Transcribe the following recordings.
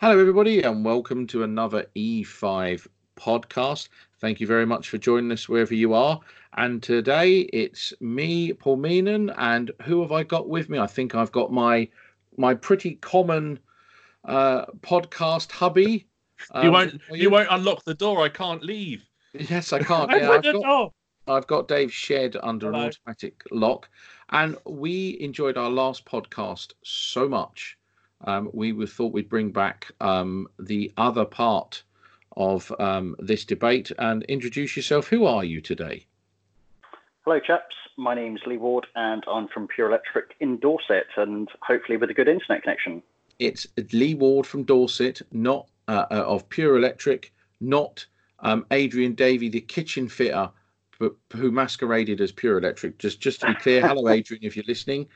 Hello, everybody, and welcome to another E5 podcast. Thank you very much for joining us wherever you are. And today it's me, Paul Meenan, and who have I got with me? I think I've got my my pretty common uh, podcast hubby. Um, you won't you? you? won't unlock the door. I can't leave. Yes, I can't. yeah, I've got, door. I've got Dave Shed under Hello. an automatic lock, and we enjoyed our last podcast so much. Um, we thought we'd bring back um, the other part of um, this debate and introduce yourself. Who are you today? Hello, chaps. My name's Lee Ward, and I'm from Pure Electric in Dorset, and hopefully with a good internet connection. It's Lee Ward from Dorset, not uh, uh, of Pure Electric, not um, Adrian Davey, the kitchen fitter, but who masqueraded as Pure Electric. Just, just to be clear, hello, Adrian, if you're listening,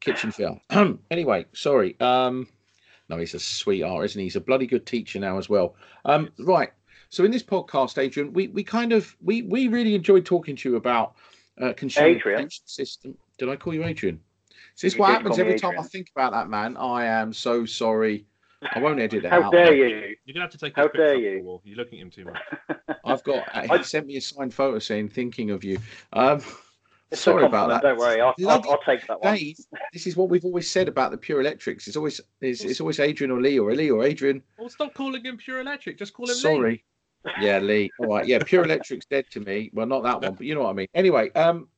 kitchen fitter. anyway, sorry. Um, no, he's a sweetheart, isn't he? He's a bloody good teacher now as well. Um, right. So in this podcast, Adrian, we, we kind of we we really enjoyed talking to you about uh, consumer Adrian. system. Did I call you Adrian? Is this you what happens every Adrian. time I think about that man? I am so sorry. I won't edit it How out. dare you? You're gonna have to take. How dare you? You're looking at him too much. I've got. Uh, he sent me a signed photo saying "thinking of you." Um, it's Sorry about that. Don't worry, I'll, I'll, I'll, take that one. Dave, this is what we've always said about the pure electrics. It's always it's, it's always Adrian or Lee or Lee or Adrian. Well, stop calling him pure electric. Just call him Sorry. Lee. Yeah, Lee. All right. Yeah, pure electric's dead to me. Well, not that one, but you know what I mean. Anyway, um,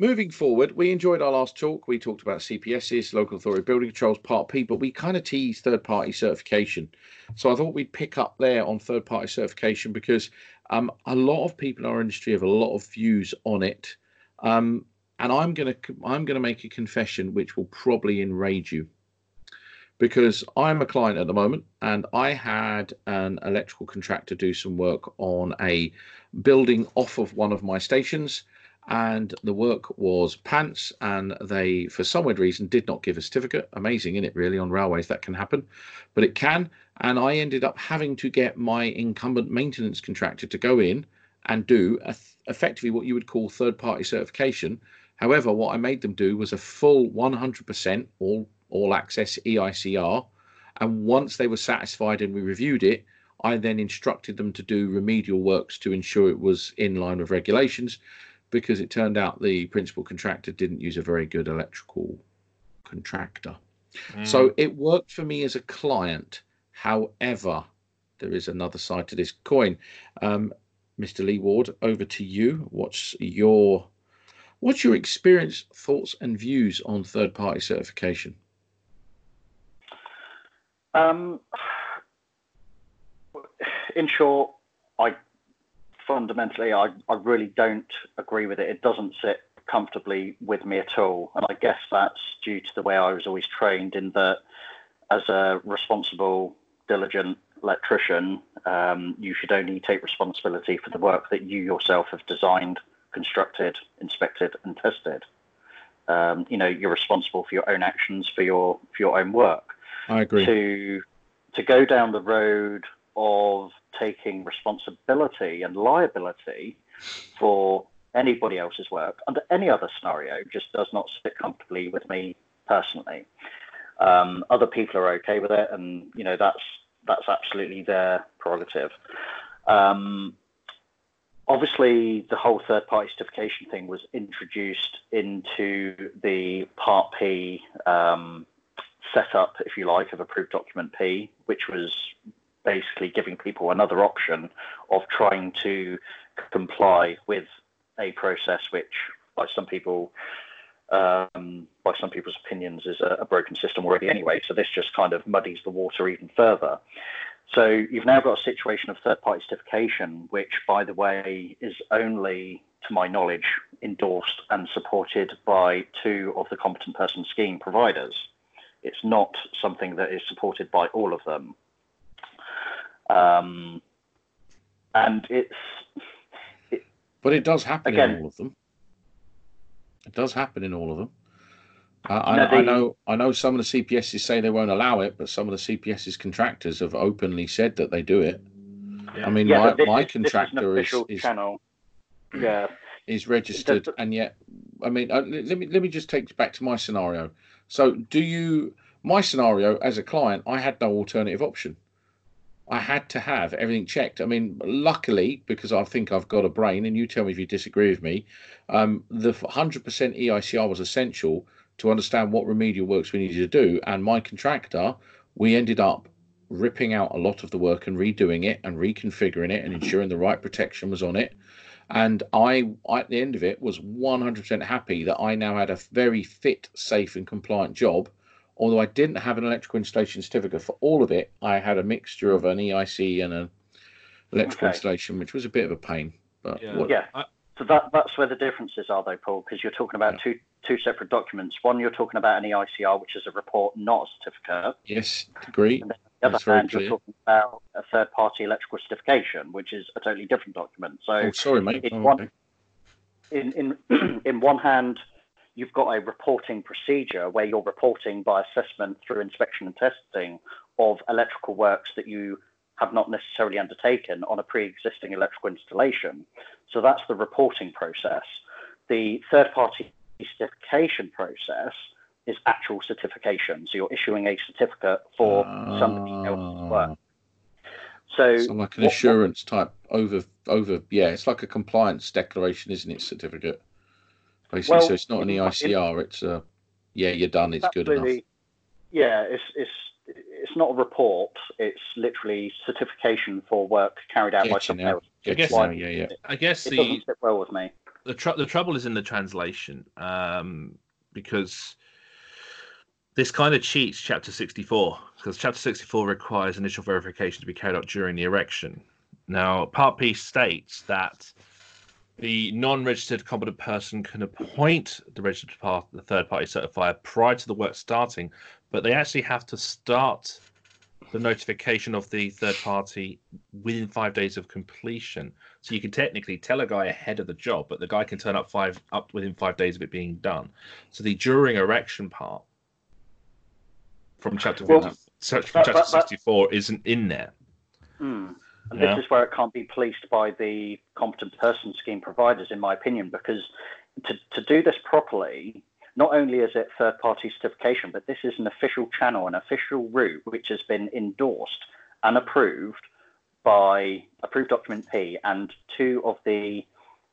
moving forward, we enjoyed our last talk. We talked about CPSs, local authority building controls, Part P, but we kind of teased third party certification. So I thought we'd pick up there on third party certification because um, a lot of people in our industry have a lot of views on it. Um, and I'm gonna I'm gonna make a confession which will probably enrage you, because I'm a client at the moment, and I had an electrical contractor do some work on a building off of one of my stations, and the work was pants, and they for some weird reason did not give a certificate. Amazing, in it really on railways that can happen, but it can, and I ended up having to get my incumbent maintenance contractor to go in and do a, effectively what you would call third party certification. However, what I made them do was a full 100% all all access EICR, and once they were satisfied and we reviewed it, I then instructed them to do remedial works to ensure it was in line with regulations, because it turned out the principal contractor didn't use a very good electrical contractor. Mm. So it worked for me as a client. However, there is another side to this coin. Um, Mr. Lee Ward, over to you. What's your What's your experience, thoughts, and views on third party certification? Um, in short, I fundamentally, I, I really don't agree with it. It doesn't sit comfortably with me at all. And I guess that's due to the way I was always trained in that as a responsible, diligent electrician, um, you should only take responsibility for the work that you yourself have designed constructed, inspected, and tested. Um, you know, you're responsible for your own actions, for your for your own work. I agree. To to go down the road of taking responsibility and liability for anybody else's work under any other scenario just does not sit comfortably with me personally. Um, other people are okay with it, and you know that's that's absolutely their prerogative. Um, obviously the whole third party certification thing was introduced into the Part P um, setup, if you like, of approved document P, which was basically giving people another option of trying to comply with a process which, by some people, um, by some people's opinions, is a, a broken system already anyway. So this just kind of muddies the water even further. So you've now got a situation of third-party certification, which, by the way, is only, to my knowledge, endorsed and supported by two of the competent person scheme providers. It's not something that is supported by all of them. Um, and it's. It, but it does happen again, in all of them. It does happen in all of them. I, I, I, know I know some of the CPSs say they won't allow it, but some of the CPSs contractors have openly said that they do it. I mean, Yeah, my, this my is- is contractor is, is channel. Yeah. is registered, Does- and yet, I mean, uh, let me let me just take you back to my scenario. So, do you? My scenario as a client, I had no alternative option. I had to have everything checked. I mean, luckily, because I think I've got a brain, and you tell me if you disagree with me, um, the 100% EICR was essential to understand what remedial works we needed to do. And my contractor, we ended up ripping out a lot of the work and redoing it and reconfiguring it and ensuring the right protection was on it. And I, at the end of it, was 100% happy that I now had a very fit, safe, and compliant job. Although I didn't have an electrical installation certificate for all of it, I had a mixture of an EIC and an electrical Okay. installation, which was a bit of a pain. But Yeah. what, Yeah. I- So that that's where the differences are, though, Paul, because you're talking about two two separate documents. One, you're talking about an EICR, which is a report, not a certificate. yes, agree. And then on the other That's very hand, you're talking about a third-party electrical certification, which is a totally different document. So Oh, sorry, mate. it's Oh, one- okay. in in in one hand, you've got a reporting procedure where you're reporting by assessment through inspection and testing of electrical works that you have not necessarily undertaken on a pre-existing electrical installation. So that's the reporting process. The third-party certification process is actual certification. So you're issuing a certificate for somebody else's ah. work. So, So like an what- assurance type over over yeah, it's like a compliance declaration, isn't it? Certificate. Basically, Well, so it's not an in- EICR. It's a yeah, you're done. It's good enough. Yeah, it's it's it's not a report. It's literally certification for work carried out by Get you someone else. Get guess- you now, yeah, yeah. I guess It the doesn't sit well with me. the, tr- the trouble is in the translation um, because this kind of cheats chapter 64 because chapter 64 requires initial verification to be carried out during the erection now part p states that the non-registered competent person can appoint the registered part the third party certifier prior to the work starting but they actually have to start the notification of the third party within five days of completion so you can technically tell a guy ahead of the job, but the guy can turn up five up within five days of it being done. So the during erection part from chapter Well, 50 so from that- chapter that- that- sixty four isn't in there. Hmm. And Yeah. this is where it can't be policed by the competent person scheme providers, in my opinion, because to, to do this properly, not only is it third party certification, but this is an official channel, an official route which has been endorsed and approved by approved document P and two of the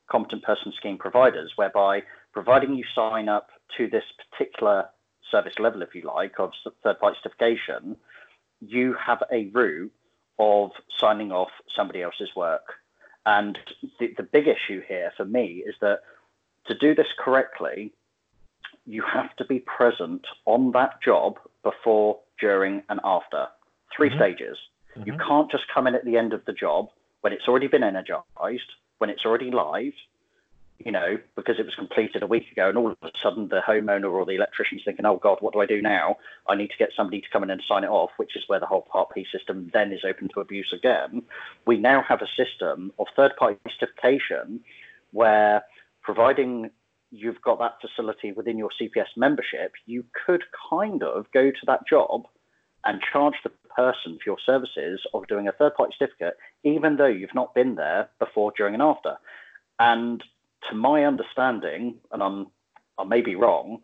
competent person scheme providers, whereby providing you sign up to this particular service level, if you like, of third party certification, you have a route of signing off somebody else's work. And the, the big issue here for me is that to do this correctly, you have to be present on that job before, during, and after. 3 Mhm. stages. You Mhm. can't just come in at the end of the job when it's already been energized, when it's already live, you know, because it was completed a week ago, and all of a sudden the homeowner or the electrician's thinking, oh God, what do I do now? I need to get somebody to come in and sign it off, which is where the whole Part P system then is open to abuse again. We now have a system of third party certification where providing you've got that facility within your CPS membership, you could kind of go to that job and charge the person for your services of doing a third party certificate, even though you've not been there before, during, and after. And to my understanding, and I'm I may be wrong,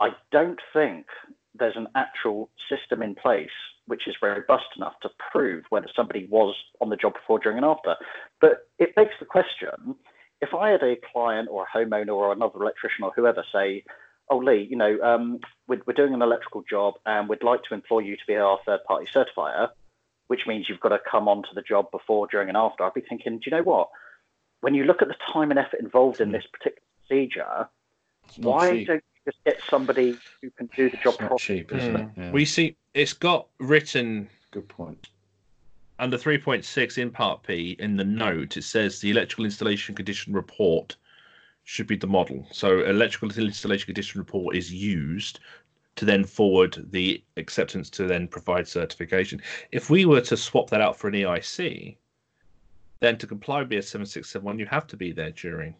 I don't think there's an actual system in place which is robust enough to prove whether somebody was on the job before, during, and after. But it begs the question if I had a client or a homeowner or another electrician or whoever say, Oh, Lee, you know, um, we're, we're doing an electrical job and we'd like to employ you to be our third party certifier, which means you've got to come onto the job before, during, and after. I'd be thinking, do you know what? When you look at the time and effort involved in Hmm. this particular procedure, why cheap. don't you just get somebody who can do the job It's properly? cheap, is it? Mm. Yeah. We see it's got written Good point. under 3.6 in part P in the note. It says the electrical installation condition report should be the model. So electrical installation condition report is used to then forward the acceptance to then provide certification. If we were to swap that out for an EIC, then to comply with BS 7671, you have to be there during.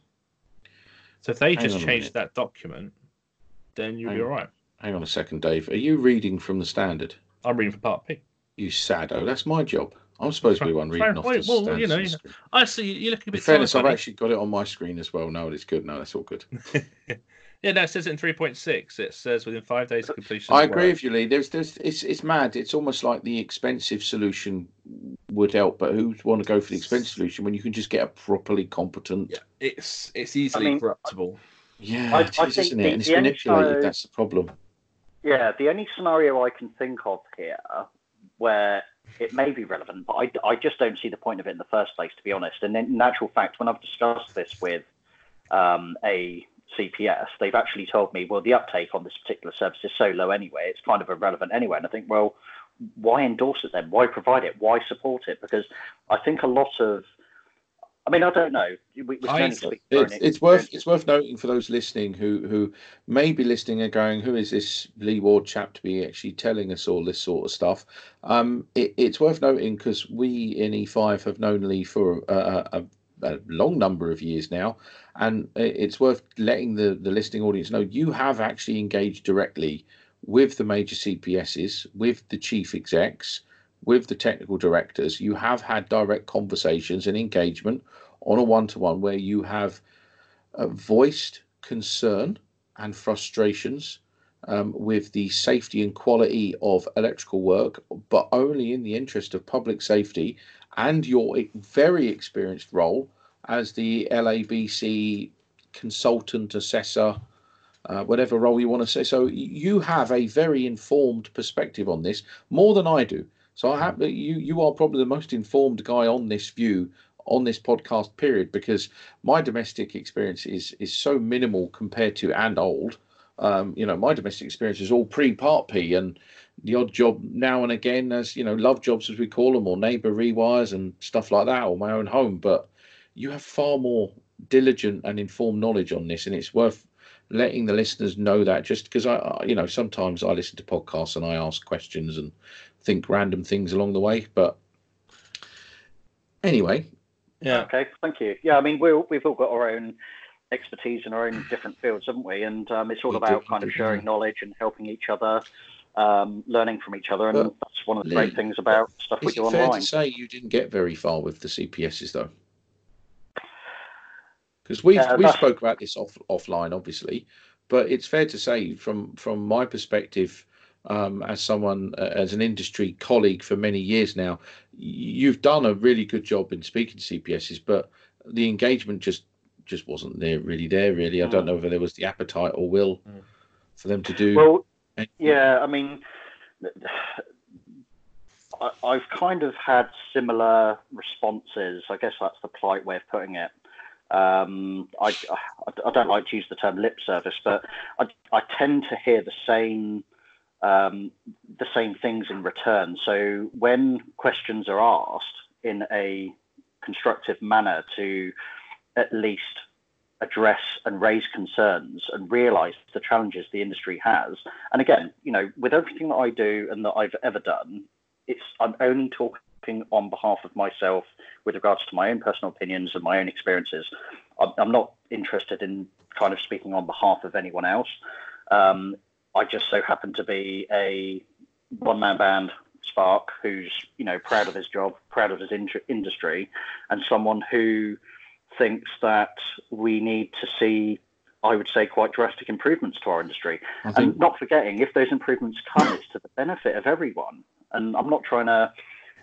So if they Hang just change that document, then you'll be all right. Hang on a second, Dave. Are you reading from the standard? I'm reading for part P. You sado. That's my job. I'm supposed to be one reading off Wait, the well, you know, on the screen. I see you look a bit. In fairness, tired, I've buddy. actually got it on my screen as well. No, it's good. No, that's all good. Yeah, no, it says it in three point six. It says within five days of completion. I of agree work. with you, Lee. There's, there's, it's, it's mad. It's almost like the expensive solution would help, but who would want to go for the expensive solution when you can just get a properly competent? Yeah, it's it's easily mean, corruptible. Yeah, I- it I is, think isn't it? the- And it's manipulated. scenario- That's the problem. Yeah, the only scenario I can think of here where it may be relevant, but I, I just don't see the point of it in the first place, to be honest. And in actual fact, when I've discussed this with um, a CPS, they've actually told me, well, the uptake on this particular service is so low anyway, it's kind of irrelevant anyway. And I think, well, why endorse it then? Why provide it? Why support it? Because I think a lot of, I mean, I don't know. We, we It's, it's worth it's worth noting for those listening who who may be listening and going, "Who is this Lee Ward chap to be actually telling us all this sort of stuff?" Um, it, it's worth noting because we in E5 have known Lee for a, a, a long number of years now, and it's worth letting the the listening audience know you have actually engaged directly with the major CPSs, with the chief execs, with the technical directors. You have had direct conversations and engagement on a one to one where you have uh, voiced concern and frustrations um, with the safety and quality of electrical work, but only in the interest of public safety and your very experienced role as the LABC consultant assessor. Uh, whatever role you want to say. So you have a very informed perspective on this, more than I do. So I have you. You are probably the most informed guy on this view on this podcast period because my domestic experience is is so minimal compared to and old. Um, you know, my domestic experience is all pre Part P and the odd job now and again as you know love jobs as we call them or neighbour rewires and stuff like that or my own home. But you have far more diligent and informed knowledge on this, and it's worth letting the listeners know that just because I, I you know sometimes I listen to podcasts and I ask questions and think random things along the way, but anyway, Yeah, Okay, thank you. Yeah, I mean, we're, we've all got our own expertise in our own different fields, haven't we? And um, it's all We about we kind of sharing yeah. knowledge and helping each other, um, learning from each other. And But, that's one of the Lee, great things about stuff we is do it fair online. to say you didn't get very far with the CPSs though? Because we Yeah, we spoke about this off offline, obviously, but it's fair to say from from my perspective, um, as someone uh, as an industry colleague for many years now, you've done a really good job in speaking to CPSs, but the engagement just just wasn't there really there really. I don't Mm. know whether there was the appetite or will Mm. for them to do. Well, anything. Yeah, I mean, I've kind of had similar responses. I guess that's the polite way of putting it. Um, I, I, I don't like to use the term lip service, but I, I tend to hear the same um, the same things in return. So when questions are asked in a constructive manner to at least address and raise concerns and realize the challenges the industry has. And again, you know, with everything that I do and that I've ever done, it's I'm only talking on behalf of myself with regards to my own personal opinions and my own experiences. I'm, I'm not interested in kind of speaking on behalf of anyone else. Um, I just so happen to be a one-man band, Spark, who's you know proud of his job, proud of his in- industry, and someone who thinks that we need to see, I would say, quite drastic improvements to our industry. Think And not forgetting, if those improvements come, it's to the benefit of everyone. And I'm not trying to,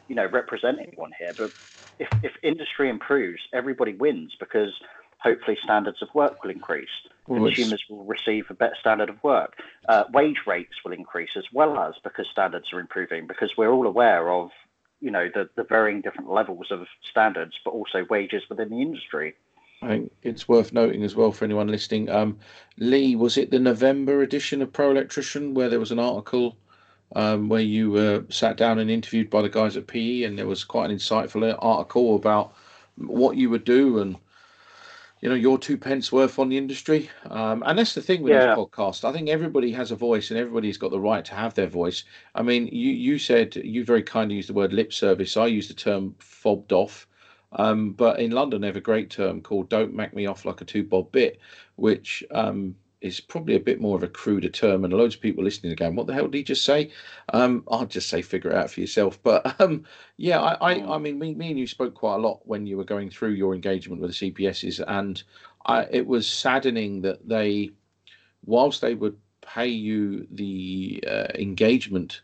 you know, represent anyone here, but if, if industry improves, everybody wins because hopefully standards of work will increase. Consumers will receive a better standard of work. Uh, wage rates will increase as well as because standards are improving. Because we're all aware of, you know, the, the varying different levels of standards, but also wages within the industry. I think it's worth noting as well for anyone listening. Um, Lee, was it the November edition of Pro Electrician where there was an article um, where you were sat down and interviewed by the guys at PE, and there was quite an insightful article about what you would do and you know your two pence worth on the industry. Um, and that's the thing with Yeah. this podcast. I think everybody has a voice, and everybody's got the right to have their voice. I mean, you you said you very kindly used the word lip service. I used the term fobbed off. Um, but in London, they have a great term called "Don't make me off like a two bob bit," which um, is probably a bit more of a cruder term, and loads of people listening again. What the hell did he just say? Um, I'll just say figure it out for yourself. But um, yeah, I, I, I mean, me, me and you spoke quite a lot when you were going through your engagement with the CPSs, and I, it was saddening that they, whilst they would pay you the uh, engagement,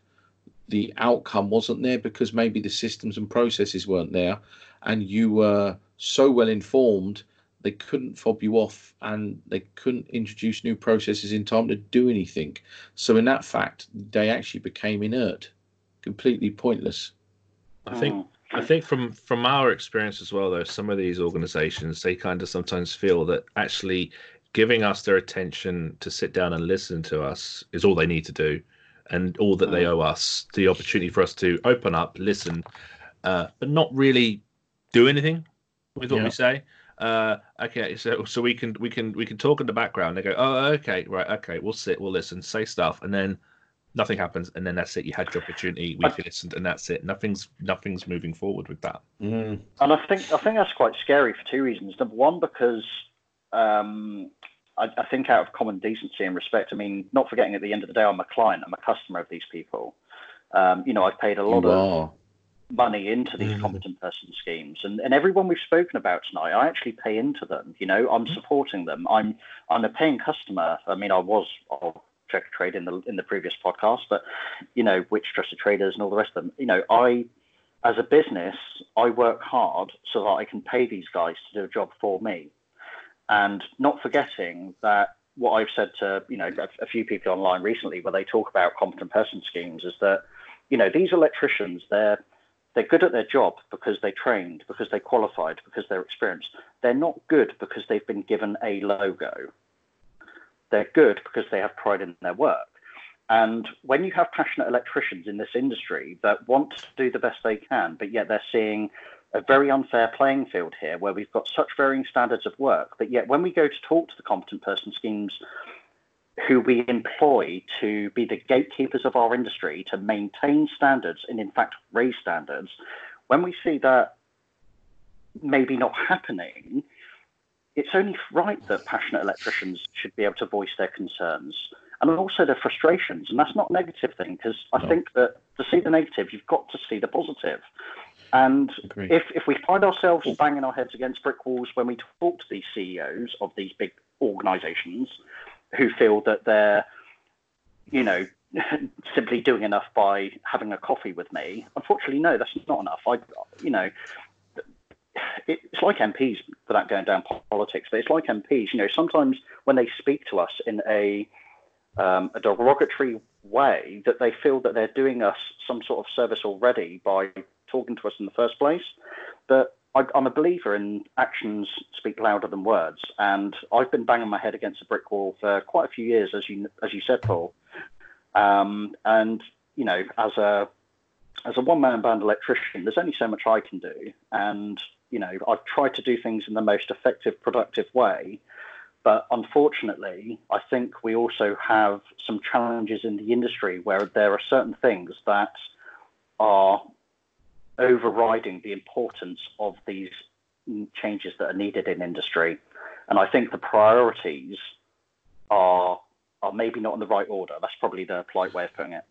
the outcome wasn't there because maybe the systems and processes weren't there, and you were so well informed they couldn't fob you off and they couldn't introduce new processes in time to do anything. So, in that fact, they actually became inert, completely pointless. I think. I think from from our experience as well, though, some of these organisations they kind of sometimes feel that actually giving us their attention to sit down and listen to us is all they need to do, and all that they hmm. owe us the opportunity for us to open up, listen, uh, but not really do anything with what yeah. we say uh, okay, so so we can we can we can talk in the background. They go, oh, okay, right, okay, we'll sit, we'll listen, say stuff, and then nothing happens, and then that's it. You had your opportunity, we listened, and that's it. Nothing's nothing's moving forward with that. Mm. And I think I think that's quite scary for two reasons. Number one, because um, I, I, think out of common decency and respect, I mean, not forgetting at the end of the day, I'm a client, I'm a customer of these people. Um, you know, I've paid a lot you of. Are money into these mm. competent person schemes. And, and everyone we've spoken about tonight i actually pay into them you know i'm mm. supporting them. I'm i'm a paying customer. I mean i was of check trade in the in the previous podcast but you know which trusted traders and all the rest of them. You know i as a business i work hard so that i can pay these guys to do a job for me. And not forgetting that what i've said to you know a, a few people online recently where they talk about competent person schemes is that you know these electricians they're they're good at their job because they trained, because they qualified, because they're experienced. They're not good because they've been given a logo. They're good because they have pride in their work. And when you have passionate electricians in this industry that want to do the best they can, but yet they're seeing a very unfair playing field here where we've got such varying standards of work, but yet when we go to talk to the competent person schemes who we employ to be the gatekeepers of our industry to maintain standards and, in fact, raise standards, when we see that maybe not happening, it's only right that passionate electricians should be able to voice their concerns and also their frustrations. And that's not a negative thing because I no. think that to see the negative, you've got to see the positive. And if, if we find ourselves banging our heads against brick walls when we talk to these CEOs of these big organizations, who feel that they're, you know, simply doing enough by having a coffee with me. Unfortunately, no, that's not enough. I, you know, it's like MPs without going down politics, but it's like MPs. You know, sometimes when they speak to us in a um, a derogatory way, that they feel that they're doing us some sort of service already by talking to us in the first place. But I, am a believer in actions speak louder than words, and I've been banging my head against a brick wall for quite a few years, as you as you said, Paul. Um, and you know, as a as a one man band electrician, there's only so much I can do, and you know, I've tried to do things in the most effective, productive way. But unfortunately, I think we also have some challenges in the industry where there are certain things that are overriding the importance of these changes that are needed in industry. And I think the priorities are are maybe not in the right order. That's probably the polite way of putting it.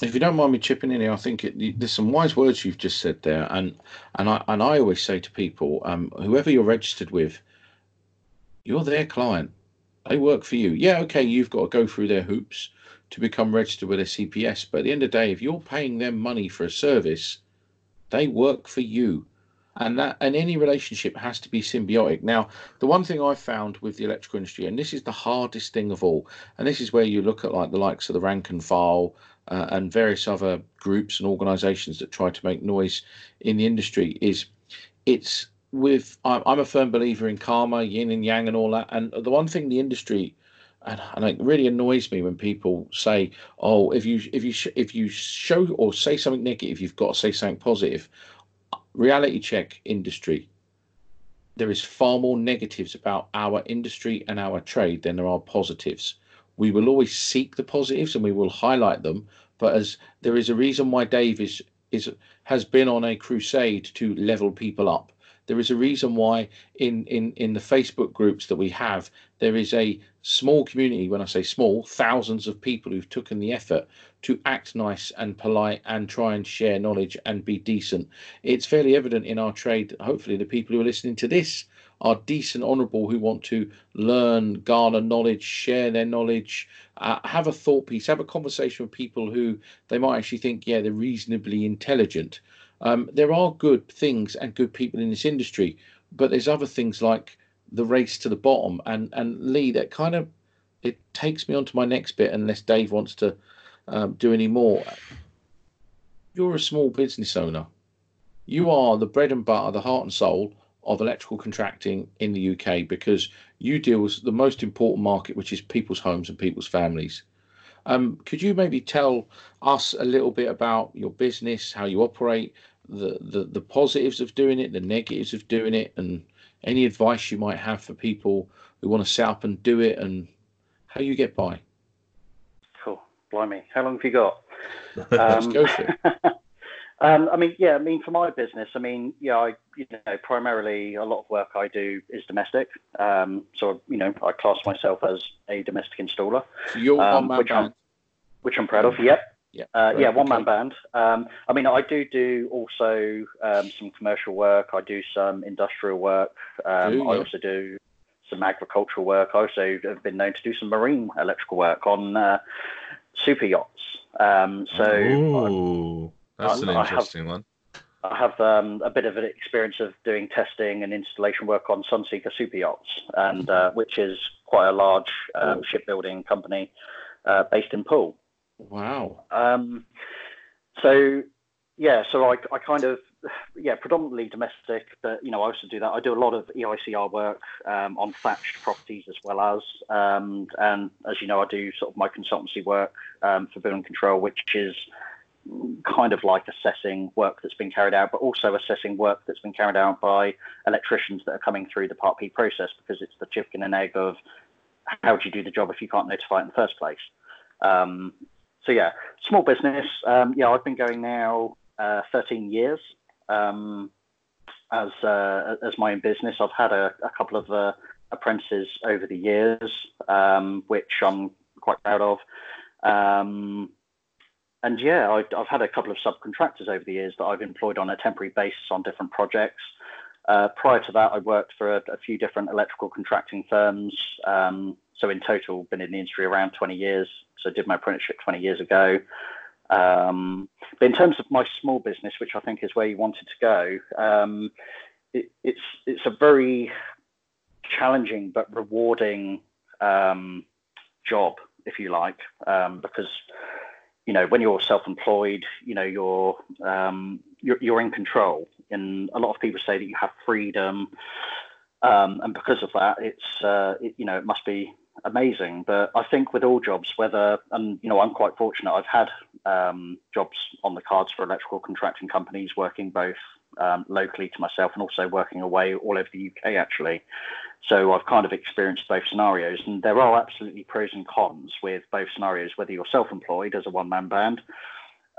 If you don't mind me chipping in here, I think it, there's some wise words you've just said there, and and I and I always say to people, um, whoever you're registered with, you're their client. They work for you. Yeah, okay, you've got to go through their hoops to become registered with a CPS, but at the end of the day, if you're paying them money for a service, they work for you. And that and any relationship has to be symbiotic. Now, the one thing I found with the electrical industry, and this is the hardest thing of all, and this is where you look at like the likes of the rank and file uh, and various other groups and organisations that try to make noise in the industry, is it's with I'm a firm believer in karma, yin and yang, and all that. And the one thing the industry and, and it really annoys me when people say, "Oh, if you if you sh- if you show or say something negative, you've got to say something positive." Reality check industry. There is far more negatives about our industry and our trade than there are positives. We will always seek the positives and we will highlight them, but as there is a reason why Dave is is has been on a crusade to level people up There is a reason why in in in the Facebook groups that we have, there is a small community. When I say small, thousands of people who've taken the effort to act nice and polite and try and share knowledge and be decent. It's fairly evident in our trade. Hopefully, the people who are listening to this are decent, honourable, who want to learn, garner knowledge, share their knowledge, uh, have a thought piece, have a conversation with people who they might actually think, yeah, they're reasonably intelligent. Um, there are good things and good people in this industry, but there's other things like the race to the bottom. And and Lee, that kind of it takes me on to my next bit, unless Dave wants to um, do any more. You're a small business owner. You are the bread and butter, the heart and soul of electrical contracting in the UK because you deal with the most important market, which is people's homes and people's families. Um, could you maybe tell us a little bit about your business, how you operate, the, the, the positives of doing it, the negatives of doing it, and any advice you might have for people who want to set up and do it and how you get by? Cool. Blimey. How long have you got? Um, go for it. Um, I mean, yeah, I mean, for my business, I mean, yeah, I, you know, primarily a lot of work I do is domestic. Um, so, you know, I class myself as a domestic installer. So you're um, which. I'm, which I'm proud of. Yep. Yeah. Uh, yeah, one man band. Um, I mean, I do do also um, some commercial work. I do some industrial work. Um, I also do some agricultural work. I also have been known to do some marine electrical work on uh, super yachts. Um, so Ooh, that's an I- I have- interesting one. I have um, a bit of an experience of doing testing and installation work on Sunseeker super yachts, and uh, which is quite a large um, shipbuilding company uh, based in Poole. Wow. Um, so yeah, so I, I kind of yeah predominantly domestic, but you know I also do that. I do a lot of EICR work um, on thatched properties as well as, um, and as you know I do sort of my consultancy work um, for building control, which is kind of like assessing work that's been carried out, but also assessing work that's been carried out by electricians that are coming through the Part P process because it's the chicken and egg of how do you do the job if you can't notify it in the first place. Um, so yeah, small business. Um, yeah, I've been going now uh, 13 years um, as uh, as my own business. I've had a, a couple of uh, apprentices over the years, um, which I'm quite proud of. Um, and yeah, I, I've had a couple of subcontractors over the years that I've employed on a temporary basis on different projects. Uh, prior to that, I worked for a, a few different electrical contracting firms. So in total, been in the industry around 20 years. So did my apprenticeship 20 years ago. Um, but in terms of my small business, which I think is where you wanted to go, um, it, it's it's a very challenging but rewarding um, job, if you like, um, because you know when you're self-employed, you know you're um, you're, you're in control, and a lot of people say that you have freedom, um, and because of that, it's uh, it, you know it must be amazing. But I think with all jobs, whether and you know I'm quite fortunate, I've had um, jobs on the cards for electrical contracting companies, working both um, locally to myself and also working away all over the UK actually. So I've kind of experienced both scenarios, and there are absolutely pros and cons with both scenarios. Whether you're self-employed as a one-man band,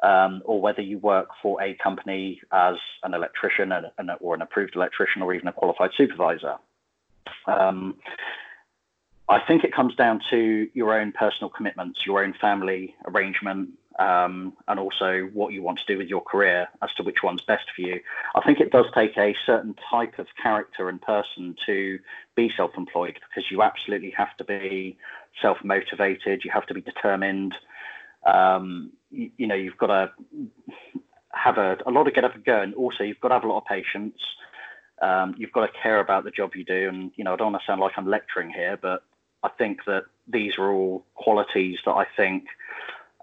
um, or whether you work for a company as an electrician and, and, or an approved electrician or even a qualified supervisor. Um, I think it comes down to your own personal commitments, your own family arrangement, um, and also what you want to do with your career as to which one's best for you. I think it does take a certain type of character and person to be self employed because you absolutely have to be self motivated, you have to be determined. Um, you, you know, you've got to have a, a lot of get up and go, and also you've got to have a lot of patience. Um, you've got to care about the job you do, and you know I don't want to sound like I'm lecturing here, but I think that these are all qualities that I think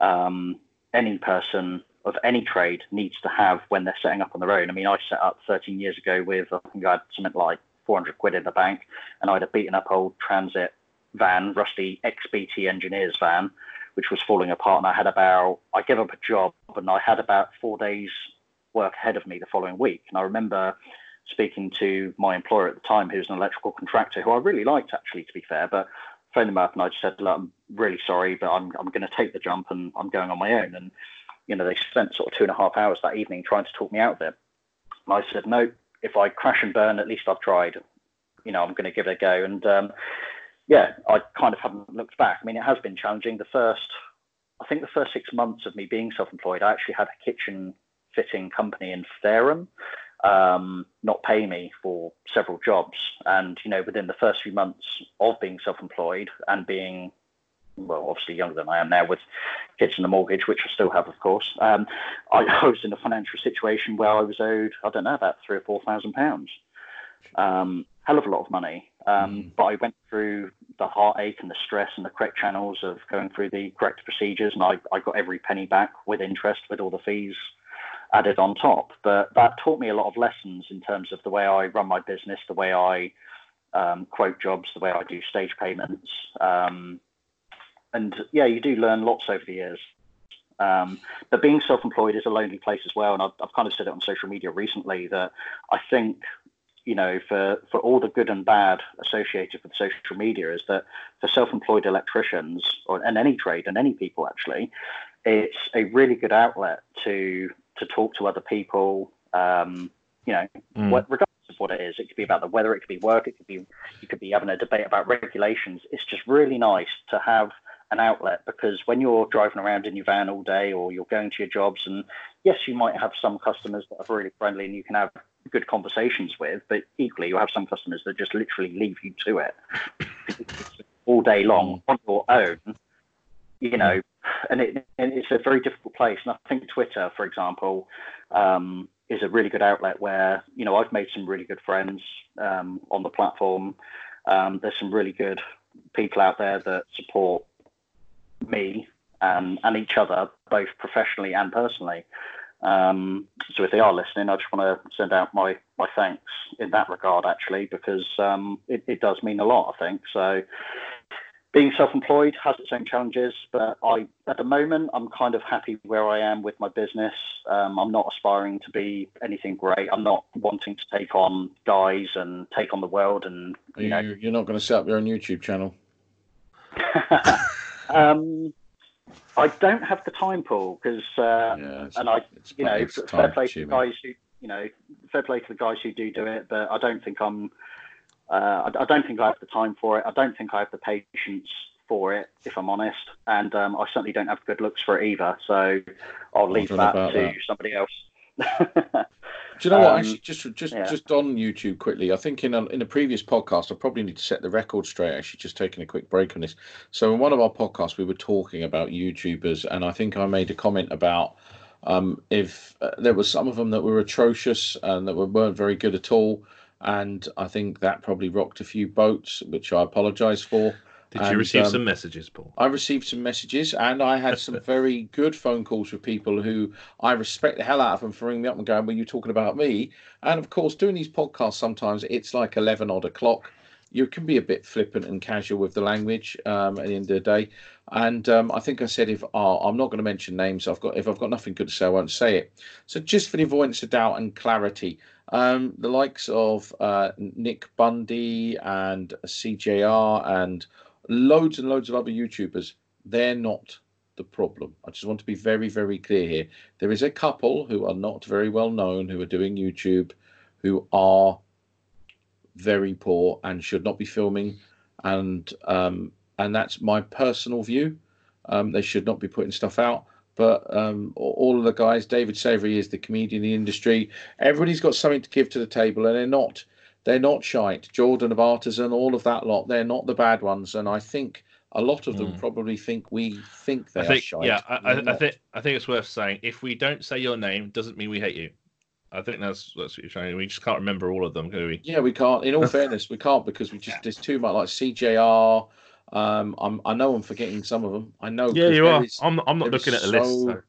um, any person of any trade needs to have when they're setting up on their own. I mean, I set up 13 years ago with I think I had something like 400 quid in the bank, and I had a beaten up old transit van, rusty XBT engineers van, which was falling apart. And I had about I gave up a job, and I had about four days work ahead of me the following week. And I remember speaking to my employer at the time, who was an electrical contractor, who I really liked actually, to be fair, but phoned him up and I just said, Look, I'm really sorry, but I'm I'm going to take the jump and I'm going on my own. And you know, they spent sort of two and a half hours that evening trying to talk me out of it. And I said, No, if I crash and burn, at least I've tried. You know, I'm going to give it a go. And um, yeah, I kind of haven't looked back. I mean, it has been challenging. The first, I think, the first six months of me being self-employed, I actually had a kitchen fitting company in Fareham um, not pay me for several jobs. And, you know, within the first few months of being self employed and being, well, obviously younger than I am now with kids and a mortgage, which I still have, of course, um, I, I, was in a financial situation where I was owed, I don't know, about three or four thousand pounds. Um, hell of a lot of money. Um, mm. But I went through the heartache and the stress and the correct channels of going through the correct procedures, and I, I got every penny back with interest, with all the fees added on top. But that taught me a lot of lessons in terms of the way I run my business, the way I um, quote jobs, the way I do stage payments. Um, and yeah, you do learn lots over the years. Um, but being self-employed is a lonely place as well. And I've, I've kind of said it on social media recently that I think you know, for, for all the good and bad associated with social media is that for self-employed electricians or and any trade and any people actually, it's a really good outlet to to talk to other people. Um, you know, mm. what, regardless of what it is, it could be about the weather, it could be work, it could be you could be having a debate about regulations. It's just really nice to have an outlet because when you're driving around in your van all day or you're going to your jobs and yes you might have some customers that are really friendly and you can have good conversations with but equally you have some customers that just literally leave you to it all day long on your own you know and, it, and it's a very difficult place. And I think Twitter, for example, um, is a really good outlet where you know I've made some really good friends um, on the platform. Um, there's some really good people out there that support me and, and each other, both professionally and personally. Um, so if they are listening, I just want to send out my, my thanks in that regard, actually, because um, it, it does mean a lot, I think. So being self-employed has its own challenges, but I, at the moment, I'm kind of happy where I am with my business. Um, I'm not aspiring to be anything great. I'm not wanting to take on guys and take on the world. And you, you know, you're not going to set up your own YouTube channel. um, I don't have the time, Paul, because uh, yeah, and I, you know, fair play to the guys who, you know, fair play to the guys who do do it, but I don't think I'm uh, I, I, don't think I have the time for it. I don't think I have the patience for it, if I'm honest. And um, I certainly don't have good looks for it either. So I'll leave that to that. somebody else. Do you know what? Um, actually, just just yeah. just on YouTube quickly. I think in a, in a previous podcast, I probably need to set the record straight. Actually, just taking a quick break on this. So in one of our podcasts, we were talking about YouTubers, and I think I made a comment about um, if uh, there were some of them that were atrocious and that were, weren't very good at all and I think that probably rocked a few boats, which I apologise for. Did and, you receive um, some messages, Paul? I received some messages, and I had some very good phone calls with people who I respect the hell out of them for ringing me up and going, "Were you talking about me?" And of course, doing these podcasts sometimes it's like eleven odd o'clock. You can be a bit flippant and casual with the language um, at the end of the day. And um, I think I said if oh, I'm not going to mention names, I've got if I've got nothing good to say, I won't say it. So just for the avoidance of doubt and clarity, um, the likes of uh, Nick Bundy and CJR and loads and loads of other YouTubers, they're not the problem. I just want to be very, very clear here. There is a couple who are not very well known who are doing YouTube who are very poor and should not be filming, and um, and that's my personal view. Um, they should not be putting stuff out. But um, all of the guys, David Savory is the comedian in the industry. Everybody's got something to give to the table, and they're not they're not shite. Jordan of Artisan, all of that lot, they're not the bad ones. And I think a lot of them mm. probably think we think they I think, are shite. Yeah, I, I, I, think I think it's worth saying if we don't say your name, doesn't mean we hate you. I think that's that's what you're saying. We just can't remember all of them, can we? Yeah, we can't. In all fairness, we can't because we just there's too much like CJR. Um, I'm, I know I'm forgetting some of them. I know. Yeah, you are. Is, I'm, I'm not looking at the so, list. So.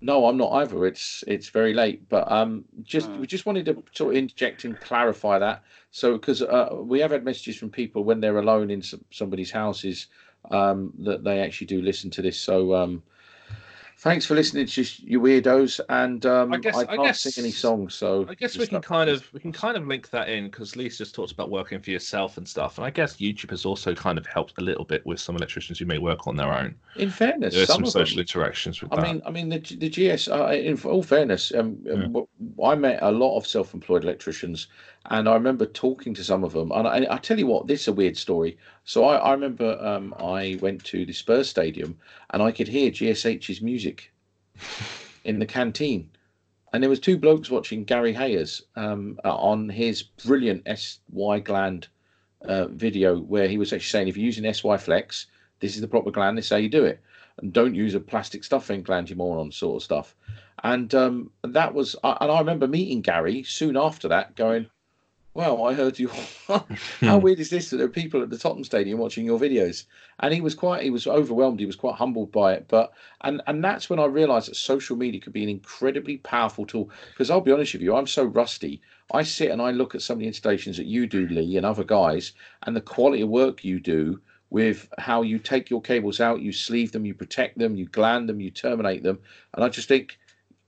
No, I'm not either. It's it's very late, but um, just we just wanted to sort of interject and clarify that. So because uh, we have had messages from people when they're alone in some, somebody's houses um, that they actually do listen to this. So um, thanks for listening to you weirdos. And um, I, guess, I can't I guess, sing any songs, so I guess we can kind of we can kind of link that in because Lisa just talked about working for yourself and stuff, and I guess YouTube has also kind of helped a little bit with some electricians who may work on their own. In fairness, there's some, some social them, interactions with I that. mean, I mean the the GS. Uh, in all fairness, um, yeah. I met a lot of self-employed electricians, and I remember talking to some of them. And I, I tell you what, this is a weird story. So I, I remember um, I went to the Spurs stadium, and I could hear GSH's music in the canteen. And there was two blokes watching Gary Hayes um, uh, on his brilliant SY gland uh, video, where he was actually saying, if you're using SY Flex, this is the proper gland. This is how you do it, and don't use a plastic stuffing gland, you moron, sort of stuff. And um, that was, and I remember meeting Gary soon after that, going, well, I heard you. How hmm. weird is this that there are people at the Tottenham Stadium watching your videos? And he was quite, he was overwhelmed. He was quite humbled by it. But and and that's when I realised that social media could be an incredibly powerful tool. Because I'll be honest with you, I'm so rusty. I sit and I look at some of the installations that you do, Lee, and other guys, and the quality of work you do with how you take your cables out, you sleeve them, you protect them, you gland them, you terminate them, and I just think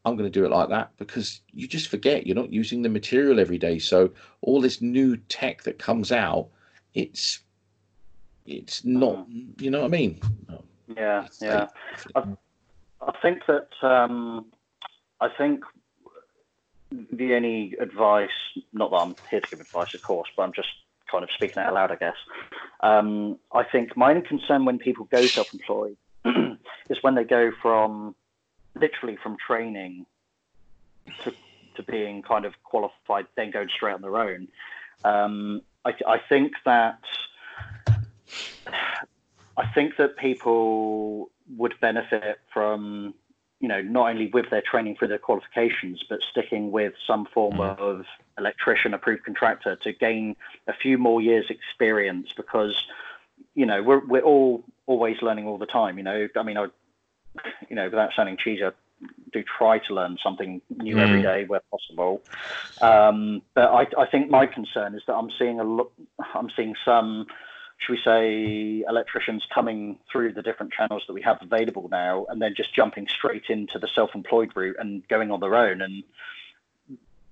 I'm going to do it like that because you just forget you're not using the material every day. So all this new tech that comes out, it's it's not. Mm. You know what I mean? Yeah, it's yeah. I, I, think that um, I think the only advice, not that I'm here to give advice, of course, but I'm just kind of speaking out loud, I guess. Um, I think my only concern when people go self-employed is when they go from literally from training to, to being kind of qualified, then going straight on their own. Um, I, I think that I think that people would benefit from you know, not only with their training for their qualifications, but sticking with some form mm. of electrician approved contractor to gain a few more years experience because, you know, we're, we're all always learning all the time. You know, I mean, I, you know, without sounding cheesy, I do try to learn something new mm. every day where possible. Um, but I, I, think my concern is that I'm seeing a look, I'm seeing some, should we say, electricians coming through the different channels that we have available now, and then just jumping straight into the self-employed route and going on their own. And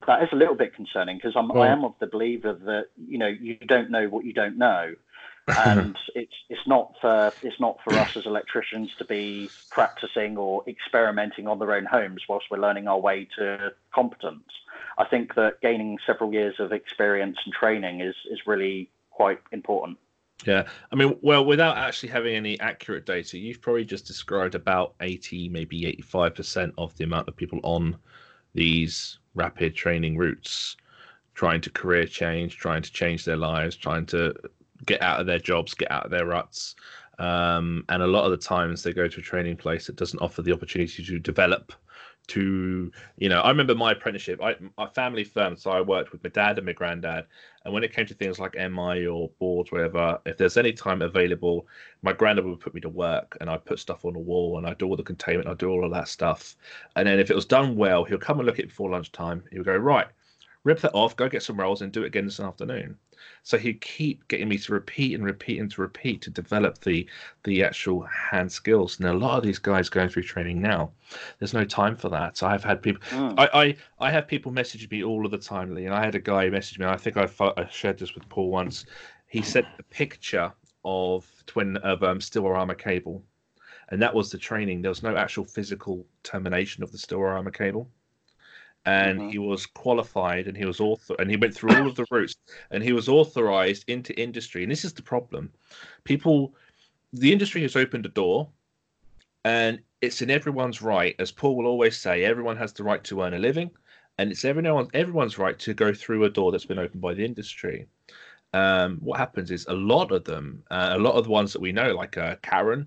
that is a little bit concerning because I'm, I am of the believer that you know you don't know what you don't know and it's it's not for it's not for us as electricians to be practicing or experimenting on their own homes whilst we're learning our way to competence. I think that gaining several years of experience and training is is really quite important. Yeah, I mean, well, without actually having any accurate data, you've probably just described about 80, maybe 85% of the amount of people on these rapid training routes trying to career change, trying to change their lives, trying to get out of their jobs, get out of their ruts. Um, and a lot of the times they go to a training place that doesn't offer the opportunity to develop. To you know, I remember my apprenticeship. I my family firm, so I worked with my dad and my granddad. And when it came to things like MI or boards, whatever, if there's any time available, my granddad would put me to work, and I'd put stuff on the wall, and I'd do all the containment, I'd do all of that stuff. And then if it was done well, he'll come and look at it before lunchtime. He would go right, rip that off, go get some rolls, and do it again this afternoon. So he'd keep getting me to repeat and repeat and to repeat to develop the the actual hand skills. And a lot of these guys going through training now, there's no time for that. So I've had people, mm. I, I I have people message me all of the time, Lee. And I had a guy message me. I think I, I shared this with Paul once. He sent a picture of twin of um, steel armor cable, and that was the training. There was no actual physical termination of the steel armor cable and mm-hmm. he was qualified and he was author and he went through all of the routes and he was authorized into industry. And this is the problem. People the industry has opened a door and it's in everyone's right. As paul will always say everyone has the right to earn a living and it's everyone everyone's right to go through a door that's been opened by the industry. Um, what happens is a lot of them uh, a lot of the ones that we know like uh, karen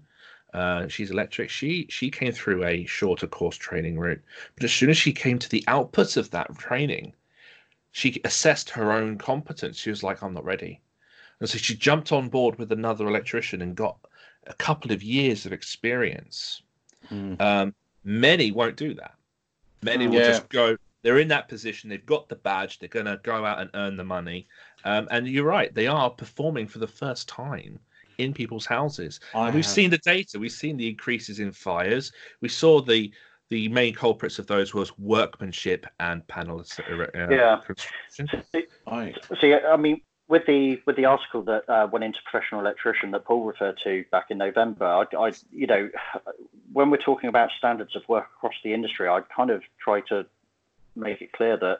uh, she's electric. She she came through a shorter course training route, but as soon as she came to the output of that training, she assessed her own competence. She was like, "I'm not ready," and so she jumped on board with another electrician and got a couple of years of experience. Mm. Um, many won't do that. Many will yeah. just go. They're in that position. They've got the badge. They're going to go out and earn the money. Um, and you're right. They are performing for the first time in people's houses. I and we've have- seen the data. We've seen the increases in fires. We saw the the main culprits of those was workmanship and panel uh, Yeah. construction. I, See, I mean, with the with the article that uh, went into professional electrician that Paul referred to back in November, I, I, you know, when we're talking about standards of work across the industry, I kind of try to make it clear that y-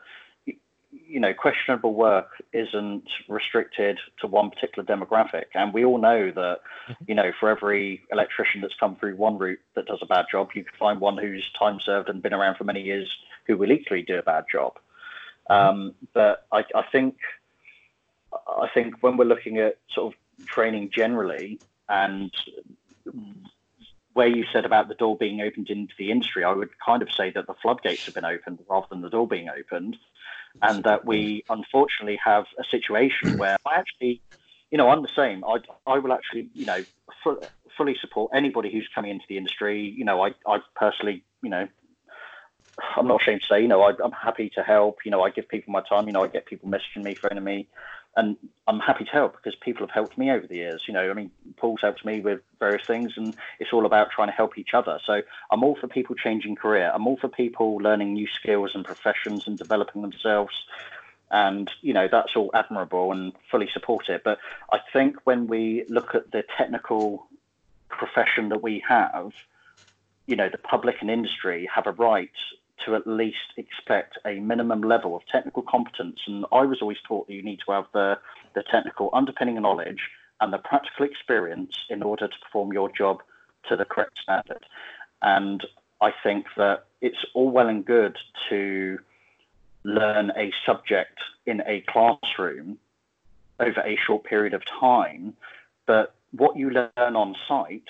you know questionable work isn't restricted to one particular demographic, and we all know that you know for every electrician that's come through one route that does a bad job, you can find one who's time served and been around for many years who will equally do a bad job. Um, but I, I think I think when we're looking at sort of training generally and where you said about the door being opened into the industry, I would kind of say that the floodgates have been opened rather than the door being opened. And that we unfortunately have a situation mm. where I actually, you know, I'm the same. I, I will actually, you know, fu- fully support anybody who's coming into the industry. You know, I, I personally, you know, I'm not ashamed to say, you know, I, I'm happy to help. You know, I give people my time. You know, I get people messaging me, phoning me, and I'm happy to help because people have helped me over the years. You know, I mean, Paul's helped me with various things, and it's all about trying to help each other. So I'm all for people changing career. I'm all for people learning new skills and professions and developing themselves. And you know that's all admirable and fully support it. But I think when we look at the technical profession that we have, you know, the public and industry have a right to at least expect a minimum level of technical competence. And I was always taught that you need to have the, the technical underpinning knowledge and the practical experience in order to perform your job to the correct standard. And I think that it's all well and good to learn a subject in a classroom over a short period of time, but what you learn on site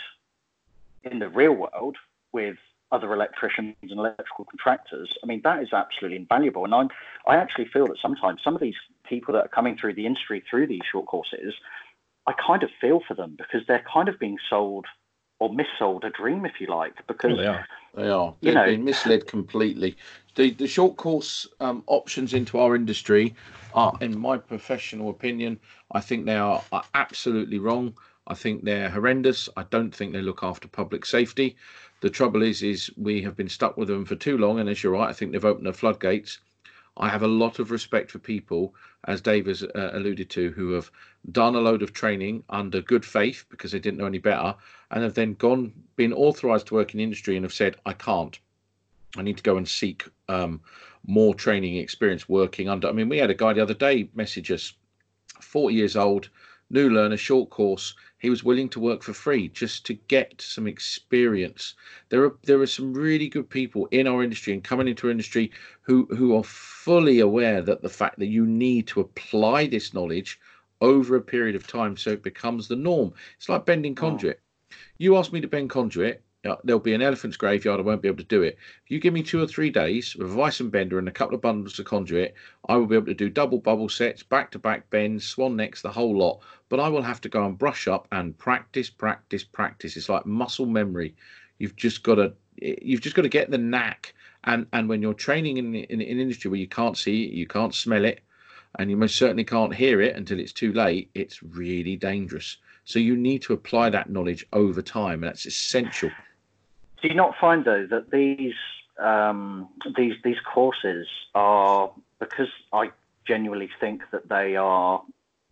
in the real world with other electricians and electrical contractors, I mean, that is absolutely invaluable. And I'm, I actually feel that sometimes some of these people that are coming through the industry through these short courses, I kind of feel for them because they're kind of being sold or missold a dream, if you like, because Oh, they are. They are. You They've know- been misled completely. The the short course um, options into our industry are, in my professional opinion, I think they are, are absolutely wrong. I think they're horrendous. I don't think they look after public safety. The trouble is, is we have been stuck with them for too long, and as you're right, I think they've opened the floodgates. I have a lot of respect for people, as Dave has uh, alluded to, who have done a load of training under good faith because they didn't know any better, and have then gone, been authorised to work in industry, and have said, "I can't. I need to go and seek um, more training experience working under." I mean, we had a guy the other day message us, 40 years old, new learner, short course. He was willing to work for free just to get some experience. There are there are some really good people in our industry and coming into our industry who who are fully aware that the fact that you need to apply this knowledge over a period of time so it becomes the norm. It's like bending oh. conduit. You ask me to bend conduit, there'll be an elephant's graveyard. I won't be able to do it. If you give me two or three days with vice and bender and a couple of bundles of conduit, I will be able to do double bubble sets, back to back bends, swan necks, the whole lot. But I will have to go and brush up and practice, practice, practice. It's like muscle memory. You've just got to, you've just got to get the knack. And and when you're training in in, in industry where you can't see it, you can't smell it, and you most certainly can't hear it until it's too late, it's really dangerous. So you need to apply that knowledge over time, and that's essential. Do you not find though that these um, these these courses are because I genuinely think that they are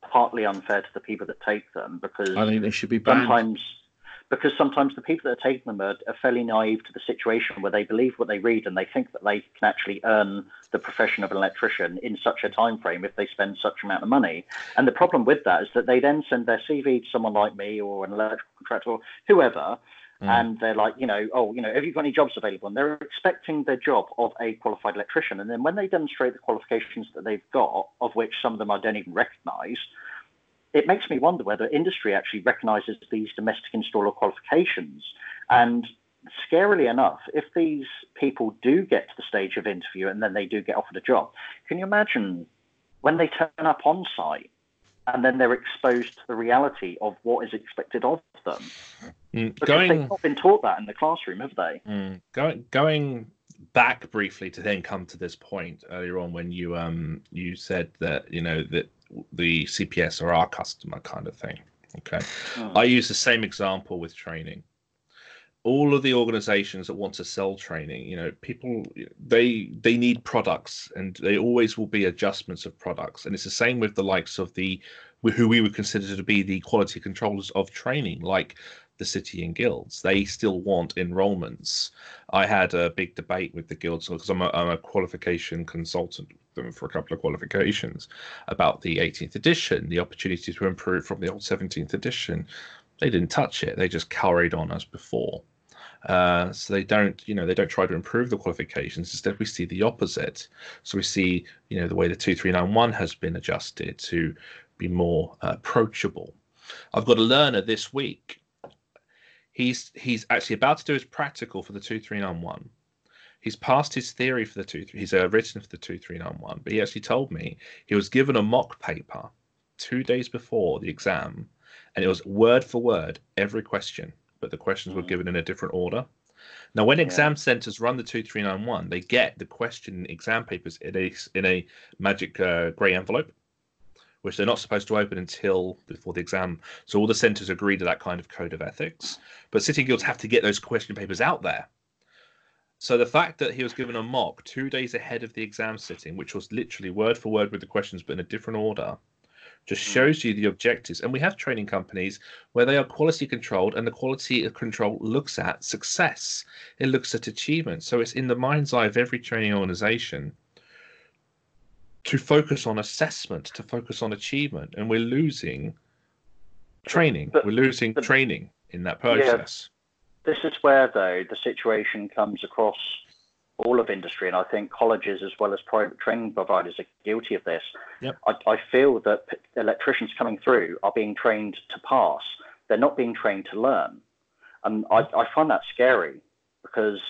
partly unfair to the people that take them because I think they should be banned. sometimes because sometimes the people that are taking them are, are fairly naive to the situation where they believe what they read and they think that they can actually earn the profession of an electrician in such a time frame if they spend such amount of money. And the problem with that is that they then send their CV to someone like me or an electrical contractor or whoever, Mm. and they're like, you know, oh, you know, have you got any jobs available? And they're expecting the job of a qualified electrician. And then when they demonstrate the qualifications that they've got, of which some of them I don't even recognise, it makes me wonder whether industry actually recognises these domestic installer qualifications. And scarily enough, if these people do get to the stage of interview and then they do get offered a job, can you imagine when they turn up on site and then they're exposed to the reality of what is expected of them? Mm, Going they've not been taught that in the classroom, have they? Mm, going going back briefly to then come to this point earlier on when you um you said that you know that the CPS are our customer kind of thing. Okay. Mm. I use the same example with training. All of the organizations that want to sell training, you know, people they they need products and they always will be adjustments of products. And it's the same with the likes of the who we would consider to be the quality controllers of training, like the city and guilds. They still want enrollments. I had a big debate with the guilds because I'm, I'm a, qualification consultant them for a couple of qualifications about the 18th edition, the opportunity to improve from the old 17th edition. They didn't touch it. They just carried on as before. Uh, so they don't, you know, they don't try to improve the qualifications. Instead, we see the opposite. So we see, you know, the way the 2391 has been adjusted to be more uh, approachable. I've got a learner this week he's he's actually about to do his practical for the two three nine one. He's passed his theory for the two. He's uh, written for the two three nine one, but he actually told me he was given a mock paper two days before the exam, and it was word for word every question, but the questions mm. were given in a different order. Now, when yeah. exam centers run the two three nine one, they get the question exam papers in a in a magic uh, grey envelope which they're not supposed to open until before the exam. So all the centres agree to that kind of code of ethics. But City Guilds have to get those question papers out there. So the fact that he was given a mock two days ahead of the exam sitting, which was literally word for word with the questions but in a different order, just hmm. shows you the objectives. And we have training companies where they are quality controlled, and the quality control looks at success. It looks at achievement. So it's in the mind's eye of every training organization to focus on assessment, to focus on achievement, and we're losing training. But, we're losing but, training in that process. Yeah, this is where, though, the situation comes across all of industry, and I think colleges as well as private training providers are guilty of this. Yep. I, I feel that electricians coming through are being trained to pass; they're not being trained to learn, and I, I find that scary because,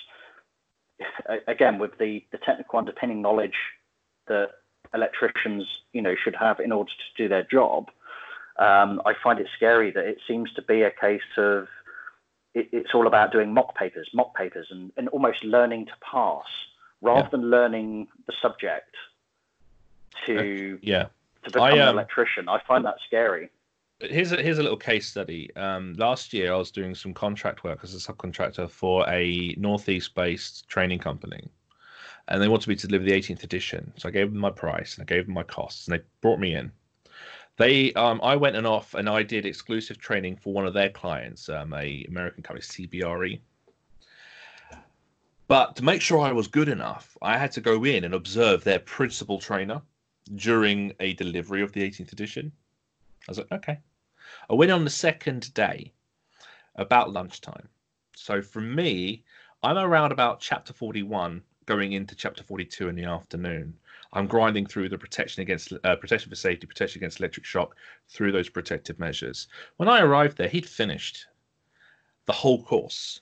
again, with the the technical underpinning knowledge that electricians, you know, should have in order to do their job. Um, I find it scary that it seems to be a case of it, it's all about doing mock papers, mock papers, and, and almost learning to pass rather yeah. than learning the subject to yeah to become I, um, an electrician. I find that scary. Here's a, here's a little case study. Um, last year, I was doing some contract work as a subcontractor for a northeast based training company and they wanted me to deliver the 18th edition. So I gave them my price and I gave them my costs, and they brought me in. They, um, I went and off and I did exclusive training for one of their clients, um, a American company, CBRE. But to make sure I was good enough, I had to go in and observe their principal trainer during a delivery of the 18th edition. I was like, okay. I went on the second day about lunchtime. So for me, I'm around about chapter 41 going into chapter 42 in the afternoon. I'm grinding through the protection against uh, protection for safety, protection against electric shock through those protective measures. When I arrived there, he'd finished the whole course,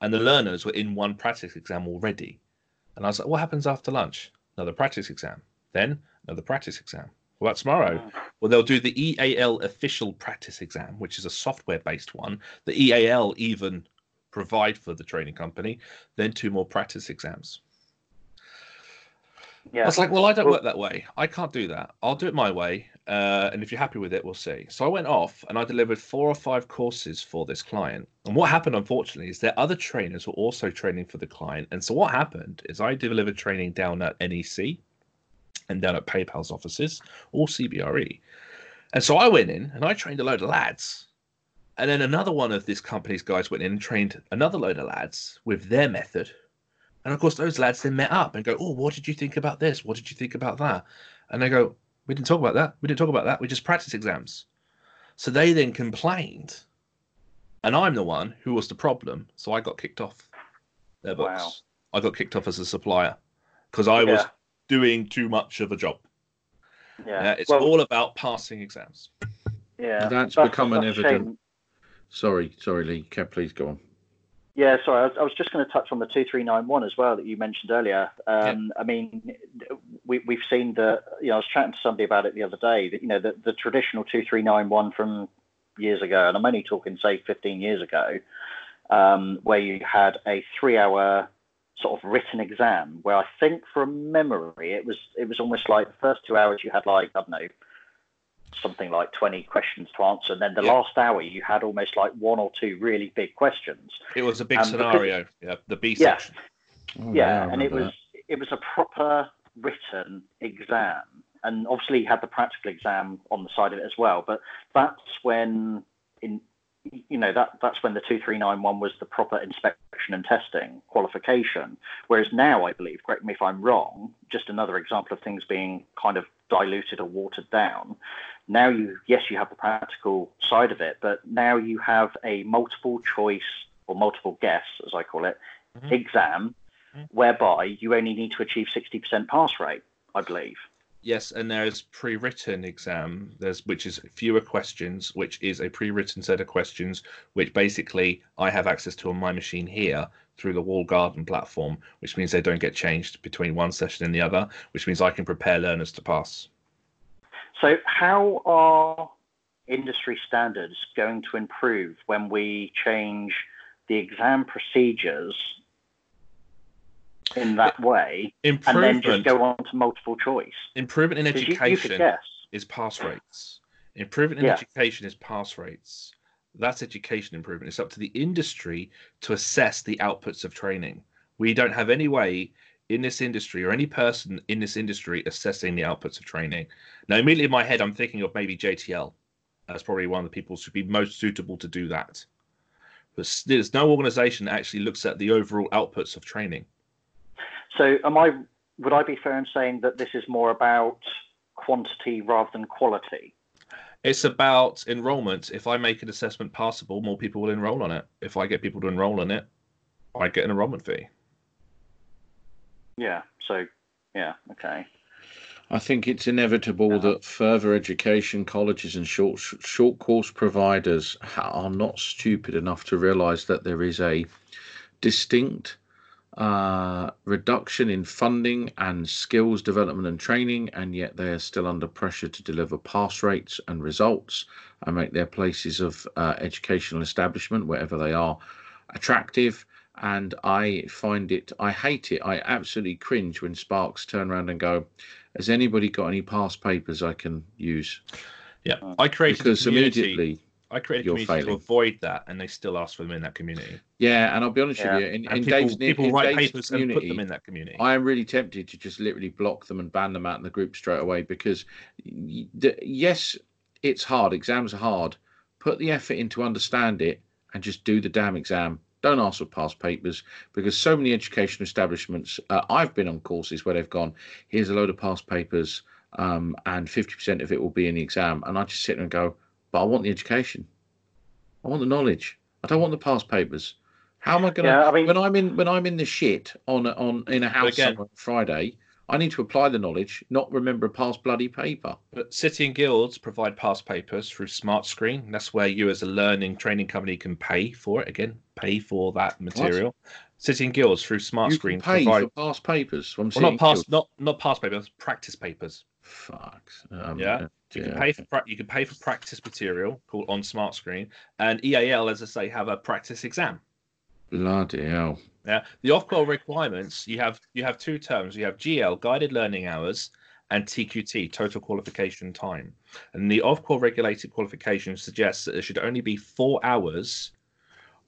and the learners were in one practice exam already. And I was like, "What happens after lunch? Another practice exam. Then another practice exam. What about tomorrow? Well, they'll do the EAL official practice exam, which is a software-based one. The EAL even provide for the training company. Then two more practice exams. Yeah. I was like, well, I don't well, work that way. I can't do that. I'll do it my way. Uh, and if you're happy with it, we'll see. So I went off and I delivered four or five courses for this client. And what happened, unfortunately, is that other trainers were also training for the client. And so what happened is I delivered training down at NEC and down at PayPal's offices, or CBRE. And so I went in and I trained a load of lads. And then another one of this company's guys went in and trained another load of lads with their method, and of course, those lads then met up and go, "Oh, what did you think about this? What did you think about that?" And they go, "We didn't talk about that. We didn't talk about that. We just practice exams." So they then complained, and I'm the one who was the problem. So I got kicked off their books. Wow. I got kicked off as a supplier because I yeah. was doing too much of a job. Yeah, uh, it's well, all about passing exams. Yeah, and that's, that's become an evident. Sorry, sorry, Lee. Kev, please go on. Yeah, sorry, I was, I was just going to touch on the 2391 as well that you mentioned earlier. Um, yeah. I mean, we, we've seen the, you know, I was chatting to somebody about it the other day, that, you know, the, the traditional 2391 from years ago, and I'm only talking, say, 15 years ago, um, where you had a three hour sort of written exam where I think from memory it was it was almost like the first two hours you had like I don't know something like 20 questions to answer. And then the Yeah. last hour, you had almost like one or two really big questions. It was a big Um, because- scenario. Yeah, the B Yeah. section. Oh, yeah, I and it remember was it was a proper written exam, and obviously you had the practical exam on the side of it as well. But that's when in you know that that's when the two three nine one was the proper inspection and testing qualification. Whereas now, I believe, correct me if I'm wrong, just another example of things being kind of diluted or watered down. Now you yes you have the practical side of it, but now you have a multiple choice or multiple guess, as I call it, Mhm. exam Mhm. whereby you only need to achieve 60% pass rate, I believe. Yes, and there's pre-written exam. There's which is fewer questions, which is a pre-written set of questions, which basically I have access to on my machine here through the Walled Garden platform, which means they don't get changed between one session and the other, which means I can prepare learners to pass. So, how are industry standards going to improve when we change the exam procedures in that way and then just go on to multiple choice? improvement in 'Cause you, you education. is pass rates. Improvement in Yeah. education is pass rates. That's education improvement. It's up to the industry to assess the outputs of training. We don't have any way in this industry or any person in this industry assessing the outputs of training. Now, immediately in my head, I'm thinking of maybe JTL. That's probably one of the people who would be most suitable to do that. But there's no organization that actually looks at the overall outputs of training. So, am I? Would I be fair in saying that this is more about quantity rather than quality? It's about enrollment. If I make an assessment passable, more people will enroll on it. If I get people to enroll on it, I get an enrollment fee. Yeah. So, yeah. Okay. I think it's inevitable Uh-huh. that further education colleges and short short course providers are not stupid enough to realise that there is a distinct uh, reduction in funding and skills development and training, and yet they are still under pressure to deliver pass rates and results and make their places of uh, educational establishment, wherever they are, attractive. And I find it, I hate it, I absolutely cringe when Sparks turn around and go, Has anybody got any past papers I can use? Yeah, Uh, I created Because a community. immediately, I created a you're community to avoid that, and they still ask for them in that community. yeah, and I'll be honest Yeah. with you, in, in people, Dave's, people in write Dave's papers and put them in that community. I am really tempted to just literally block them and ban them out in the group straight away because, the, yes, it's hard. Exams are hard. Put the effort in to understand it and just do the damn exam. Don't ask for past papers because so many education establishments. Uh, I've been on courses where they've gone, here's a load of past papers, um, and 50% of it will be in the exam. And I just sit there and go, but I want the education. I want the knowledge. I don't want the past papers. How am I going to? Yeah, I mean- when I'm in when I'm in the shit on on in a house again- on Friday, I need to apply the knowledge, not remember a past bloody paper. But City and Guilds provide past papers through Smart Screen. That's where you, as a learning training company, can pay for it. Again, pay for that material. City and Guilds through Smart you Screen can pay provide. for past papers from Well, not past, Guild. not not past papers, practice papers. Fuck. Um, Yeah, You can yeah, pay for pra- you can pay for practice material called on Smart Screen, and EAL, as I say, have a practice exam. Bloody hell. Yeah, the Ofqual requirements you have you have two terms. You have GL guided learning hours and TQT total qualification time. And the Ofqual regulated qualification suggests that there should only be four hours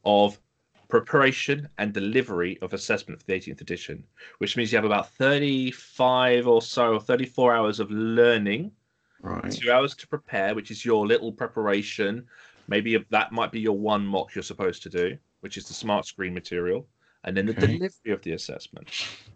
of preparation and delivery of assessment for the 18th edition, which means you have about 35 or so, 34 hours of learning Right. two hours to prepare, which is your little preparation. Maybe that might be your one mock you're supposed to do, which is the smart screen material, and then the Okay. delivery of the assessment.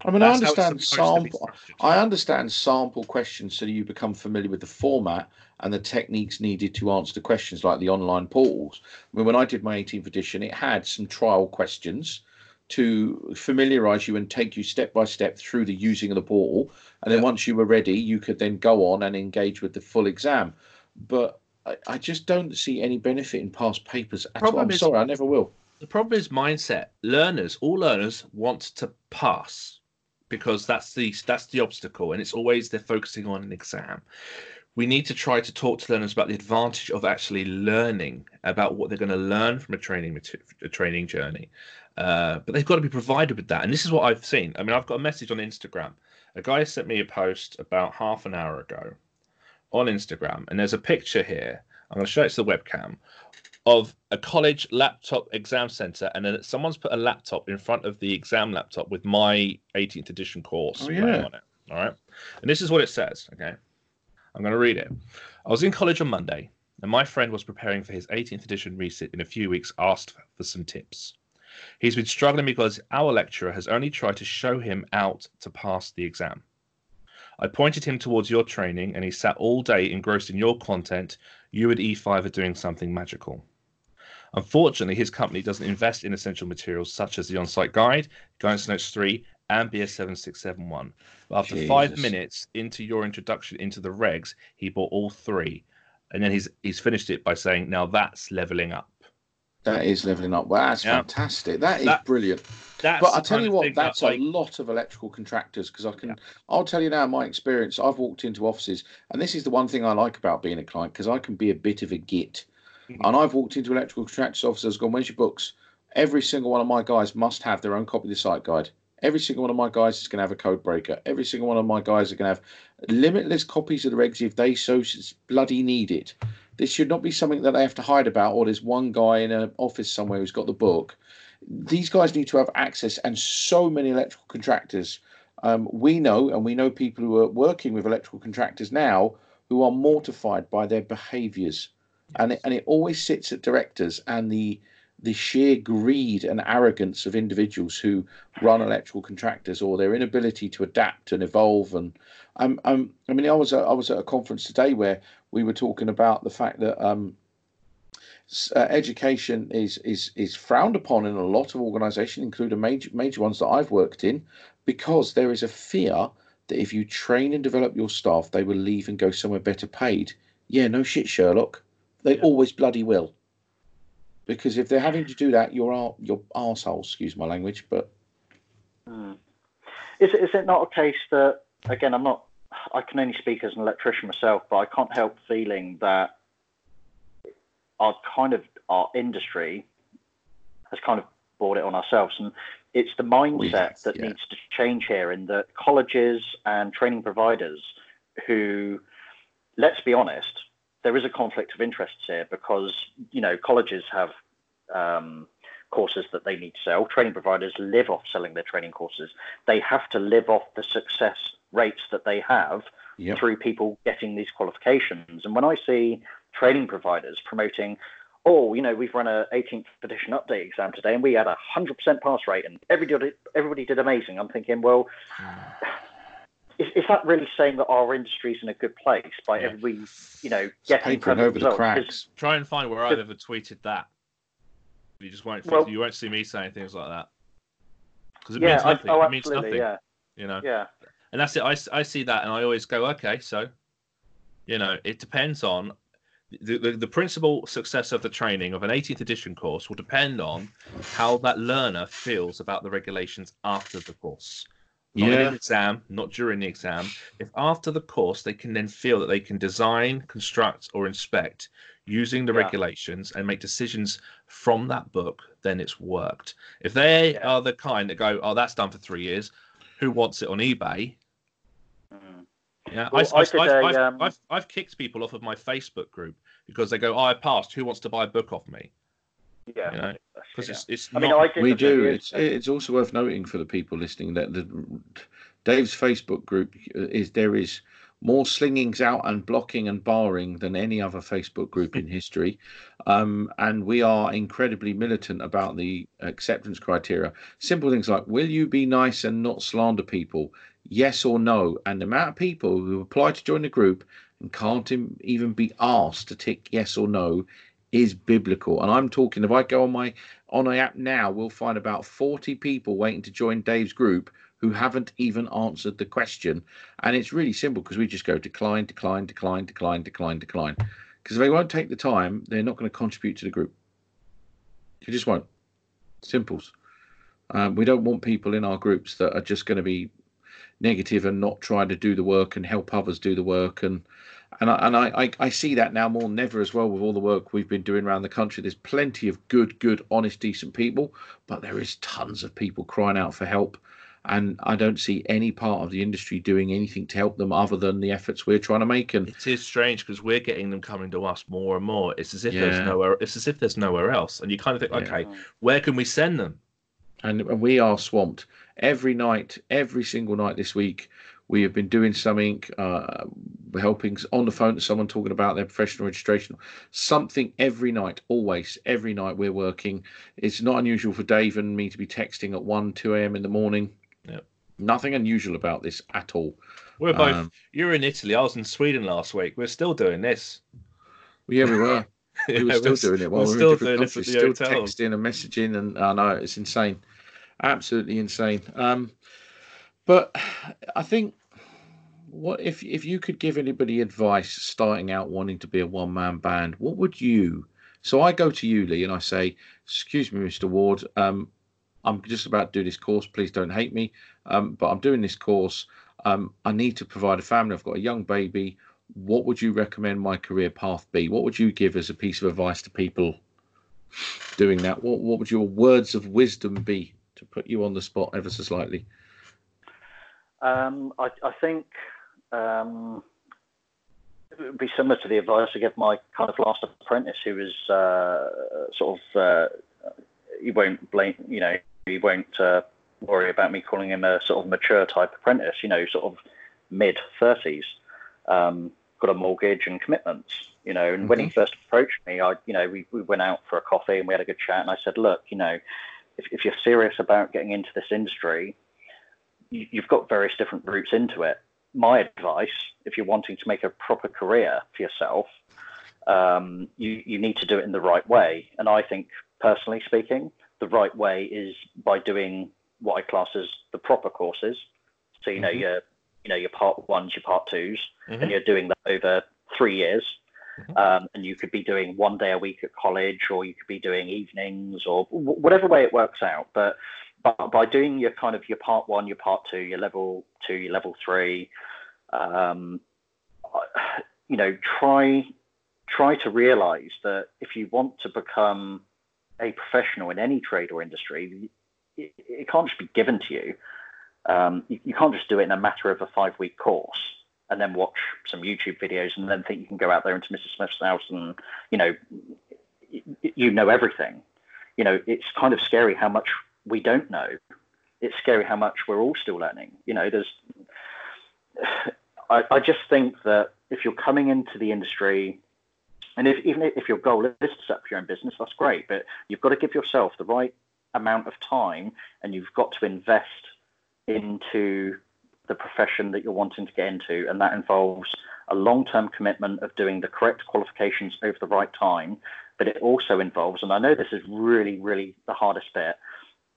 I mean, That's I understand supposed to be sample. I understand sample questions so that you become familiar with the format and the techniques needed to answer the questions, like the online portals. I mean, when I did my 18th edition, it had some trial questions to familiarize you and take you step by step through the using of the portal. And then Yeah. once you were ready, you could then go on and engage with the full exam. But I, I just don't see any benefit in past papers at all. I'm is- sorry, I never will. The problem is mindset. Learners, all learners want to pass because that's the that's the obstacle, and it's always they're focusing on an exam. We need to try to talk to learners about the advantage of actually learning about what they're going to learn from a training a training journey. Uh, but they've got to be provided with that, and this is what I've seen. I mean, I've got a message on Instagram. A guy sent me a post about half an hour ago on Instagram, and there's a picture here. I'm going to show it to the webcam of a college laptop exam center, and then someone's put a laptop in front of the exam laptop with my 18th edition course Oh, yeah. on it. All right, and this is what it says. Okay, I'm going to read it. I was in college on Monday, and my friend was preparing for his 18th edition resit in a few weeks. Asked for some tips. He's been struggling because our lecturer has only tried to show him out to pass the exam. I pointed him towards your training, and he sat all day engrossed in your content. You and E5 are doing something magical. Unfortunately, his company doesn't invest in essential materials such as the on site guide, Guidance Notes 3, and BS 7671. But after five minutes into your introduction into the regs, he bought all three. And then he's he's finished it by saying, Now that's leveling up. That is leveling up. Wow, that's Yeah. fantastic. That is That- brilliant. That's But I tell you what, thing that, that's like, a lot of electrical contractors because I can. Yeah. I'll tell you now my experience. I've walked into offices, and this is the one thing I like about being a client because I can be a bit of a git. Mhm. And I've walked into electrical contractors' offices, gone, "Where's your books?" Every single one of my guys must have their own copy of the site guide. Every single one of my guys is going to have a code breaker. Every single one of my guys are going to have limitless copies of the regs if they so bloody need it. This should not be something that they have to hide about, or there's one guy in an office somewhere who's got the book. These guys need to have access, and so many electrical contractors. Um, we know, and we know people who are working with electrical contractors now who are mortified by their behaviours, and it, and it always sits at directors and the the sheer greed and arrogance of individuals who run electrical contractors or their inability to adapt and evolve. And um, um I mean I was at, I was at a conference today where we were talking about the fact that um uh, education is is is frowned upon in a lot of organizations including major major ones that I've worked in because there is a fear that if you train and develop your staff they will leave and go somewhere better paid. Yeah no shit Sherlock. They Yeah. always bloody will because if they're having to do that, you're ar- you're arsehole, excuse my language, but Hmm. Is, it- is it not a case that, again, I'm not, I can only speak as an electrician myself, but I can't help feeling that our kind of, our industry has kind of brought it on ourselves. And it's the mindset have, that yeah. needs to change here in that colleges and training providers who, let's be honest, there is a conflict of interests here because, you know, colleges have um, courses that they need to sell. Training providers live off selling their training courses. They have to live off the success rates that they have Yep. through people getting these qualifications. And when I see training providers promoting, oh, you know, we've run a 18th edition update exam today and we had a 100% pass rate and everybody, everybody did amazing, I'm thinking, well, is, is that really saying that our industry's in a good place by Yeah. everybody, you know, getting papering perfect over the results? 'Cause- cracks. try and find where I've ever tweeted that. You just won't. Well- you won't see me saying things like that because it yeah, means I, nothing. oh, it means nothing. yeah, You know. yeah. and that's it. I, I see that, and I always go, okay, so, you know, it depends on the, the, the principal success of the training of an 18th edition course will depend on how that learner feels about the regulations after the course. Not in Yeah. the exam, not during the exam. If after the course they can then feel that they can design, construct, or inspect using the Yeah. regulations and make decisions from that book, then it's worked. If they Yeah. are the kind that go, oh, that's done for three years, who wants it on eBay? Mm. Yeah, Well, I, have I've, um, I've, I've kicked people off of my Facebook group because they go, oh, I passed. Who wants to buy a book off me? Yeah. You know, because yeah. it's it's I not. mean, I did We do. videos- It's it's also worth noting for the people listening that the Dave's Facebook group is there is more slingings out and blocking and barring than any other Facebook group in history, um, and we are incredibly militant about the acceptance criteria. Simple things like: Will you be nice and not slander people? Yes or no? And the amount of people who apply to join the group and can't even be asked to tick yes or no is biblical. And I'm talking if I go on my on a app now, we'll find about 40 people waiting to join Dave's group who haven't even answered the question. And it's really simple because we just go decline, decline, decline, decline, decline, decline. Because if they won't take the time, they're not going to contribute to the group. You just won't. Simples. Um, we don't want people in our groups that are just going to be negative and not try to do the work and help others do the work and and I, and I, I, I see that now more than ever as well with all the work we've been doing around the country. There's plenty of good, good, honest, decent people, but there is tons of people crying out for help. and I don't see any part of the industry doing anything to help them other than the efforts we're trying to make. And it is strange because we're getting them coming to us more and more. It's as if Yeah. there's nowhere. It's as if there's nowhere else, and you kind of think, Yeah. okay, where can we send them? and, and we are swamped every night, every single night this week. We have been doing something, uh, helping on the phone to someone talking about their professional registration, something every night, always, every night we're working. It's not unusual for Dave and me to be texting at 1, 2 a.m. in the morning. Yep. Nothing unusual about this at all. We're both. Um, you're in Italy. I was in Sweden last week. We're still doing this. Well, yeah, we were. We were still doing it while we're we were still in different doing countries, still hotel. texting and messaging, and I know it's insane, absolutely insane. Um, but I think what if if you could give anybody advice starting out wanting to be a one man band, what would you? So I go to you, Lee, and I say, "Excuse me, Mr. Ward, um, I'm just about to do this course. Please don't hate me, um, but I'm doing this course. Um, I need to provide a family. I've got a young baby. What would you recommend my career path be? What would you give as a piece of advice to people doing that? What What would your words of wisdom be to put you on the spot ever so slightly? Um, I, I think um, it would be similar to the advice I gave my kind of last apprentice, who was uh, sort of uh, he won't blame, you know, he won't uh, worry about me calling him a sort of mature type apprentice, you know, sort of mid thirties, um, got a mortgage and commitments, you know. And when he first approached me, I, you know, we, we went out for a coffee and we had a good chat, and I said, look, you know, if, if you're serious about getting into this industry, you, you've got various different routes into it. My advice, if you're wanting to make a proper career for yourself, um, you, you need to do it in the right way. And I think, personally speaking, the right way is by doing what I class as the proper courses. So you know Mhm. your you know your part ones, your part 2s Mhm. and you're doing that over three years. Mhm. Um, and you could be doing one day a week at college, or you could be doing evenings, or w- whatever way it works out. But, but by doing your kind of your part one, your part two, your level two, your level three, um, you know, try try to realize that if you want to become a professional in any trade or industry, it, it can't just be given to you. Um, you. You can't just do it in a matter of a five week course and then watch some YouTube videos and then think you can go out there into Mr. Smith's house and, you know, you know everything. You know, it's kind of scary how much we don't know. It's scary how much we're all still learning. You know, there's, I, I just think that if you're coming into the industry, and if, even if your goal is to set up your own business, that's great, but you've got to give yourself the right amount of time and you've got to invest into the profession that you're wanting to get into. And that involves a long term commitment of doing the correct qualifications over the right time. But it also involves, and I know this is really, really the hardest bit,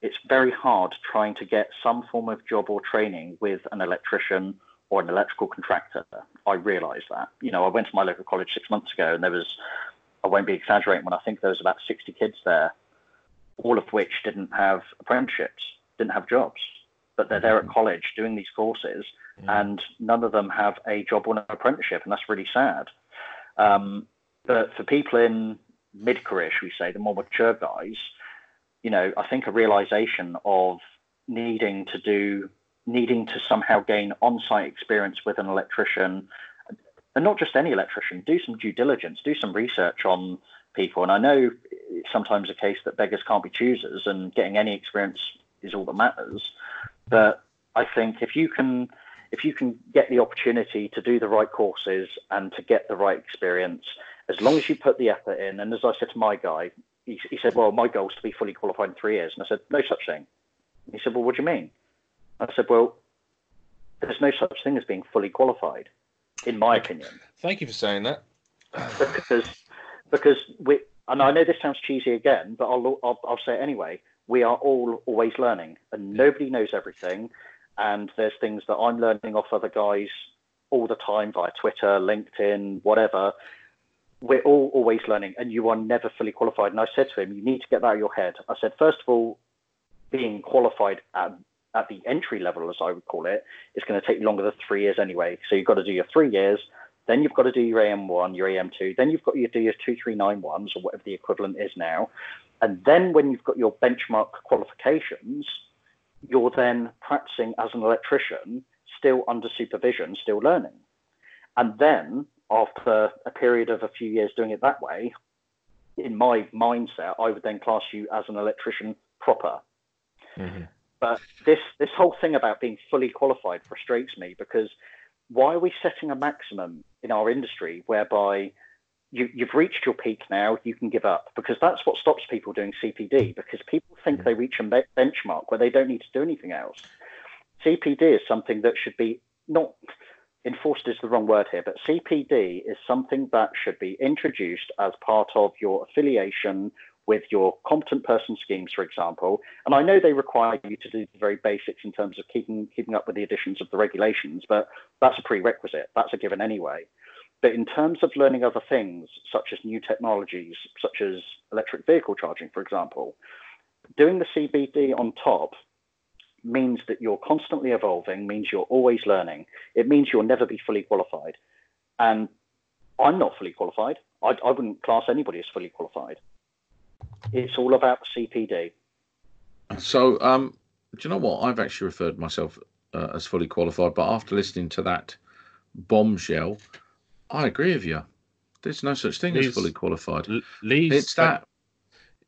it's very hard trying to get some form of job or training with an electrician or an electrical contractor. I realise that. You know, I went to my local college six months ago and there was, I won't be exaggerating when I think there was about 60 kids there, all of which didn't have apprenticeships, didn't have jobs. But they're there at college doing these courses and none of them have a job or an apprenticeship, and that's really sad. Um, but for people in mid-career, should we say, the more mature guys, you know, I think a realization of needing to do, needing to somehow gain on-site experience with an electrician, and not just any electrician, do some due diligence, do some research on people. And I know it's sometimes a case that beggars can't be choosers, and getting any experience is all that matters. But I think if you can if you can get the opportunity to do the right courses and to get the right experience, as long as you put the effort in, and as I said to my guy, he, he said, Well, my goal is to be fully qualified in three years. And I said, No such thing. He said, Well, what do you mean? I said, Well, there's no such thing as being fully qualified, in my opinion Thank you for saying that. because because we and I know this sounds cheesy again, but I'll, I'll I'll say it anyway. We are all always learning, and nobody knows everything. And there's things that I'm learning off other guys all the time via Twitter, LinkedIn, whatever. We're all always learning, and you are never fully qualified. And I said to him, you need to get that out of your head. I said, first of all, being qualified at at the entry level, as I would call it, is going to take longer than three years anyway. So you've got to do your three years, then you've got to do your AM1, your AM2, then you've got to do your 2391s or whatever the equivalent is now. And then when you've got your benchmark qualifications, you're then practicing as an electrician, still under supervision, still learning. And then after a period of a few years doing it that way, in my mindset, I would then class you as an electrician proper. Mm-hmm. But this this whole thing about being fully qualified frustrates me because why are we setting a maximum in our industry whereby you, have reached your peak now, you can give up because that's what stops people doing CPD because people think they reach a benchmark where they don't need to do anything else. CPD is something that should be not enforced is the wrong word here, but CPD is something that should be introduced as part of your affiliation with your competent person schemes, for example. And I know they require you to do the very basics in terms of keeping keeping up with the additions of the regulations, but that's a prerequisite. That's a given anyway. But in terms of learning other things, such as new technologies, such as electric vehicle charging, for example, doing the CPD on top means that you're constantly evolving, means you're always learning. It means you'll never be fully qualified. And I'm not fully qualified. I, I wouldn't class anybody as fully qualified. It's all about the CPD. So, um, do you know what? I've actually referred myself uh, as fully qualified, but after listening to that bombshell, I agree with you. There's no such thing Lee's, as fully qualified. Lee's, it's that.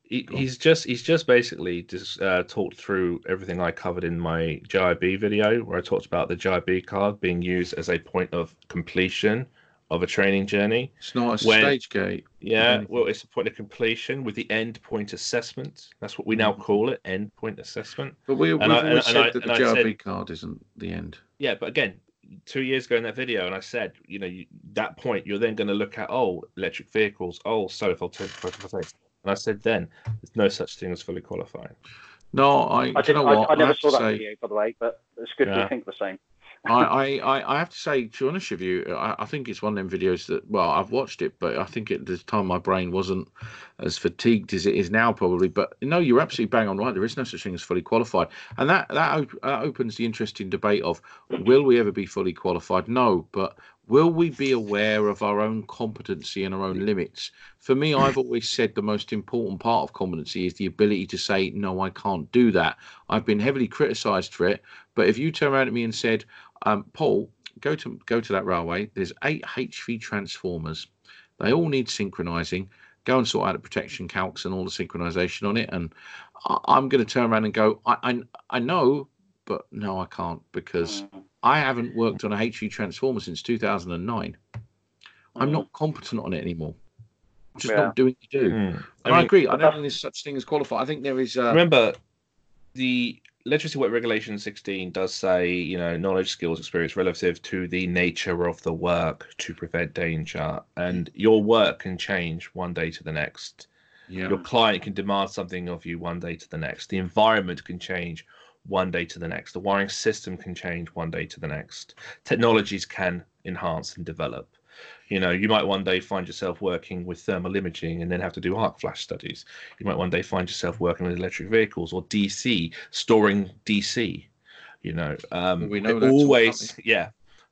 He, he's just he's just basically just uh, talked through everything I covered in my JIB video, where I talked about the JIB card being used as a point of completion of a training journey. It's not a stage gate. Yeah, well, it's a point of completion with the end point assessment. That's what we now mm. call it, end point assessment. But we, we've I, always said I, that the JIB said, card isn't the end. Yeah, but again, two years ago in that video, and I said, you know, you, that point, you're then going to look at, oh, electric vehicles, oh, solar photovoltaics. And I said then, there's no such thing as fully qualified. No, I, I, did, I, I, never saw that say, video, by the way, but it's good yeah. to think the same. I, I, I have to say, to be honest with you, I, I think it's one of them videos that, well, I've watched it, but I think at the time my brain wasn't as fatigued as it is now, probably. But no, you're absolutely bang on right. There is no such thing as fully qualified. And that, that, op- that opens the interesting debate of will we ever be fully qualified? No, but will we be aware of our own competency and our own limits? For me, I've always said the most important part of competency is the ability to say, no, I can't do that. I've been heavily criticized for it. But if you turn around to me and said, um, Paul, go to go to that railway. There's eight HV transformers. They all need synchronizing. Go and sort out the protection calcs and all the synchronization on it. And I, am going to turn around and go, I, I, I know, but no, I can't because mm. I haven't worked on a HV transformer since 2009. I'm not mm. competent on it anymore. I'm just yeah. not doing the do. Mm. I, mean, I, agree. I don't think there's such thing as qualified. I think there is. Uh, remember, the Electricity Work Regulation 16 does say, you know, knowledge, skills, experience relative to the nature of the work to prevent danger. And your work can change one day to the next. Yeah. Your client can demand something of you one day to the next. The environment can change one day to the next. The wiring system can change one day to the next. Technologies can enhance and develop. You know, you might one day find yourself working with thermal imaging and then have to do arc flash studies. You might one day find yourself working with electric vehicles or DC, storing DC. You know, um, we know always, yeah,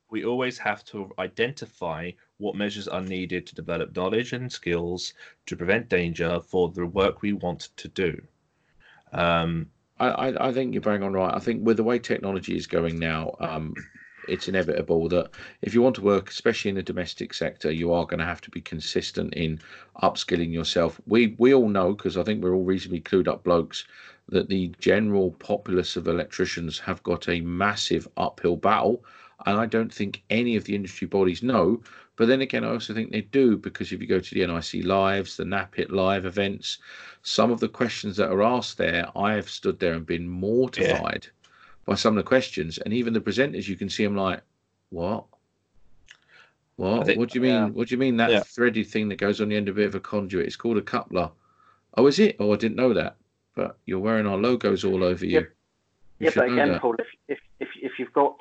we always have to identify what measures are needed to develop knowledge and skills to prevent danger for the work we want to do. Um, I, I, think you're bang on right. I think with the way technology is going now, um, it's inevitable that if you want to work, especially in the domestic sector, you are going to have to be consistent in upskilling yourself. We we all know because I think we're all reasonably clued up blokes that the general populace of electricians have got a massive uphill battle, and I don't think any of the industry bodies know. But then again, I also think they do because if you go to the NIC lives, the NAPIT live events, some of the questions that are asked there, I have stood there and been mortified. Yeah by some of the questions, and even the presenters, you can see them like, "What? What? Think, what do you mean? Yeah. What do you mean that yeah. thready thing that goes on the end of a bit of a conduit? It's called a coupler. Oh, is it? Oh, I didn't know that. But you're wearing our logos all over you. Yep. you yeah, but again, Paul, if, if if if you've got,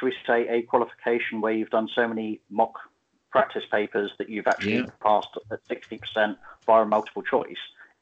should we say, a qualification where you've done so many mock practice papers that you've actually yeah. passed at sixty percent via multiple choice,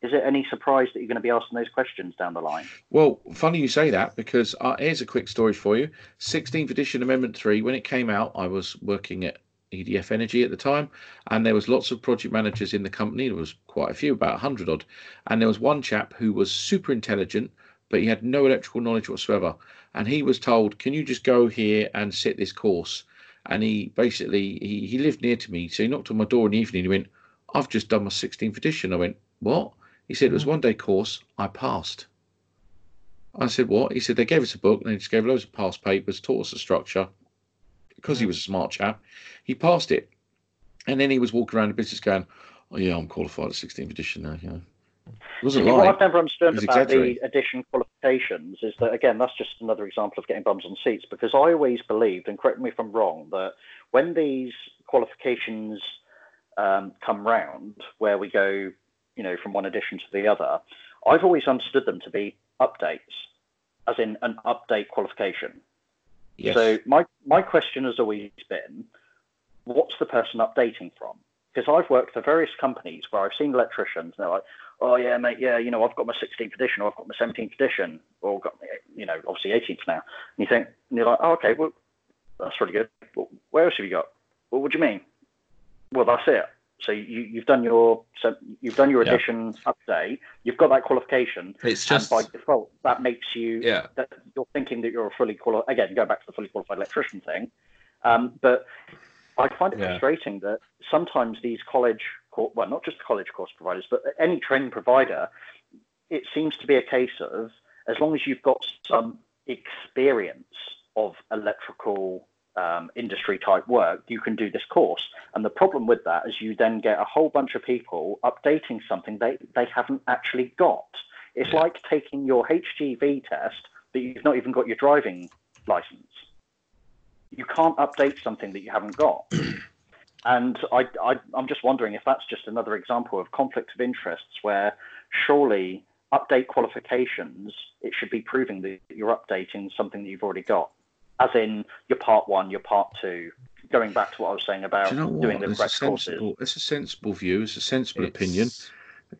is it any surprise that you're going to be asking those questions down the line? Well, funny you say that because uh, here's a quick story for you. 16th edition Amendment 3, when it came out, I was working at EDF Energy at the time, and there was lots of project managers in the company. There was quite a few, about 100 odd. And there was one chap who was super intelligent, but he had no electrical knowledge whatsoever. And he was told, "Can you just go here and sit this course?" And he basically he, he lived near to me, so he knocked on my door in the evening. He went, "I've just done my 16th edition." I went, "What?" He said, "It was mm. one day course. I passed." I said, "What?" He said, "They gave us a book and they just gave loads of past papers, taught us the structure." Because he mm. was a smart chap, he passed it, and then he was walking around the business going, "Oh yeah, I'm qualified at 16th edition now." You know, wasn't what I've never understood about the edition qualifications is that again, that's just another example of getting bums on seats. Because I always believed, and correct me if I'm wrong, that when these qualifications um, come round, where we go, you know, from one edition to the other, I've always understood them to be updates, as in an update qualification. yes. So my my question has always been, what's the person updating from? Because I've worked for various companies where I've seen electricians, and they're like, oh yeah, mate, yeah, you know, I've got my 16th edition, or I've got my 17th edition, or got, you know, obviously 18th now. And you think, and you're like, oh, okay, well, that's really good. Well, where else have you got? Well, what do you mean? Well, that's it. So you, you've done your so you've done your Yeah. edition update. You've got that qualification, It's just and by default, that makes you yeah. that you're thinking that you're a fully qualified again go back to the fully qualified electrician thing um, but i find it Yeah. frustrating that sometimes these college cour- well not just college course providers but any training provider it seems to be a case of as long as you've got some experience of electrical um, industry type work, you can do this course. And the problem with that is you then get a whole bunch of people updating something they, they haven't actually got. It's Yeah. like taking your HGV test, but you've not even got your driving license. You can't update something that you haven't got. and I, I, I'm just wondering if that's just another example of conflict of interests where surely update qualifications, it should be proving that you're updating something that you've already got. As in your part one, your part two, going back to what I was saying about Do you know doing the It's a correct courses. It's a sensible view. It's a sensible opinion.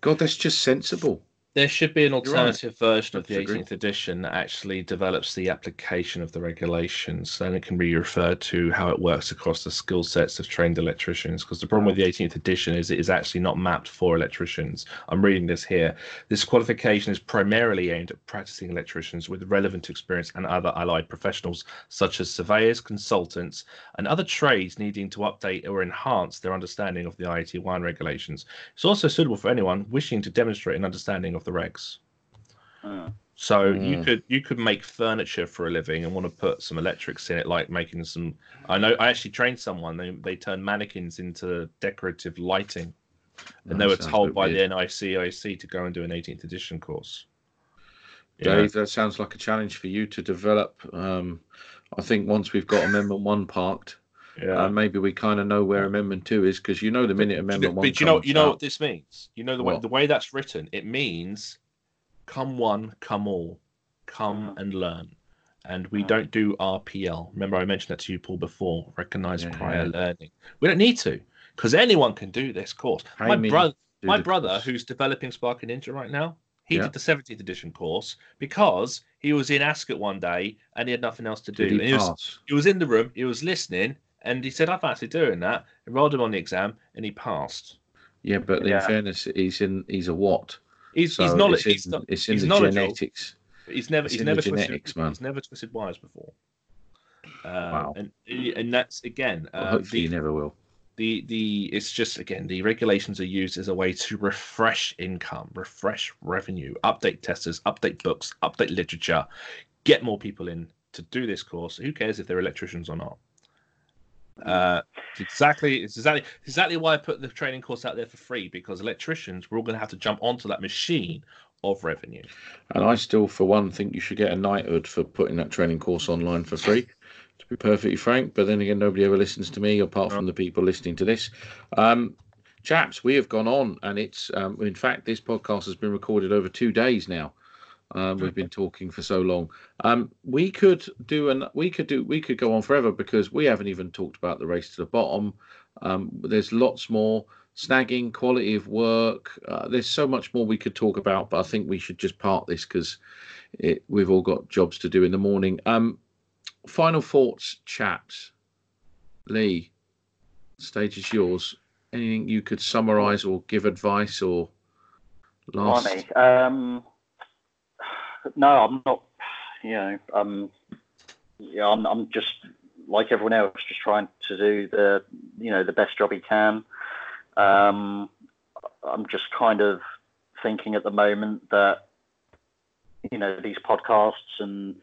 God, that's just sensible. There should be an right. alternative version of the Disagree. 18th edition that actually develops the application of the regulations, and it can be referred to how it works across the skill sets of trained electricians. Because the problem with the 18th edition is it is actually not mapped for electricians. I'm reading this here. This qualification is primarily aimed at practicing electricians with relevant experience and other allied professionals, such as surveyors, consultants, and other trades needing to update or enhance their understanding of the IAT1 regulations. It's also suitable for anyone wishing to demonstrate an understanding of the regs. Mm. So you Mm. could you could make furniture for a living and want to put some electrics in it, like making some. I know I actually trained someone. They they turned mannequins into decorative lighting, and they were told by weird. the NICEIC to go and do an 18th edition course. Dave, that sounds like a challenge for you to develop. Um, I think once we've got Amendment One parked, yeah. uh, maybe we kind of know where Amendment Two is because you know the minute Do you know- Amendment One but you know comes you know out- what this means. You know the way What? the way that's written. It means, come one, come all, come Mhm. and learn. And we Mhm. don't do RPL. Remember, I mentioned that to you, Paul, before. Recognize Yeah. prior learning. We don't need to, because anyone can do this course. Pay my brother, my brother, course. who's developing Sparky Ninja right now, he Yeah. did the 17th edition course because he was in Ascot one day and he had nothing else to do. He and he was, he was in the room, he was listening, and he said, "I fancy doing that." Enrolled him on the exam, and he passed. Yeah, but in fairness, he's in. He's a what? He's So he's knowledge. It's He's, in, not, it's in he's the genetics. he's never it's he's never twisted, genetics, man. He's never twisted wires before. Uh, Wow. And and that's again Well, uh, hopefully, the, you never will. the the it's just again the regulations are used as a way to refresh income, refresh revenue, update testers, update books, update literature, get more people in to do this course. Who cares if they're electricians or not? Uh, it's exactly it's exactly it's exactly why I put the training course out there for free because electricians we're all going to have to jump onto that machine of revenue. And I still, for one, think you should get a knighthood for putting that training course online for free. To be perfectly frank, but then again, nobody ever listens to me apart from the people listening to this. Um, chaps, we have gone on, and it's um, in fact this podcast has been recorded over two days now. Um, we've been talking for so long. Um, we could do an we could do we could go on forever because we haven't even talked about the race to the bottom. Um, there's lots more snagging, quality of work. Uh, there's so much more we could talk about, but I think we should just part this because we've all got jobs to do in the morning. Um, final thoughts, chaps. Lee, stage is yours. Anything you could summarise or give advice or last? No, I'm not. You know, um, yeah, I'm, I'm just like everyone else, just trying to do the, you know, the best job he can. Um, I'm just kind of thinking at the moment that, you know, these podcasts and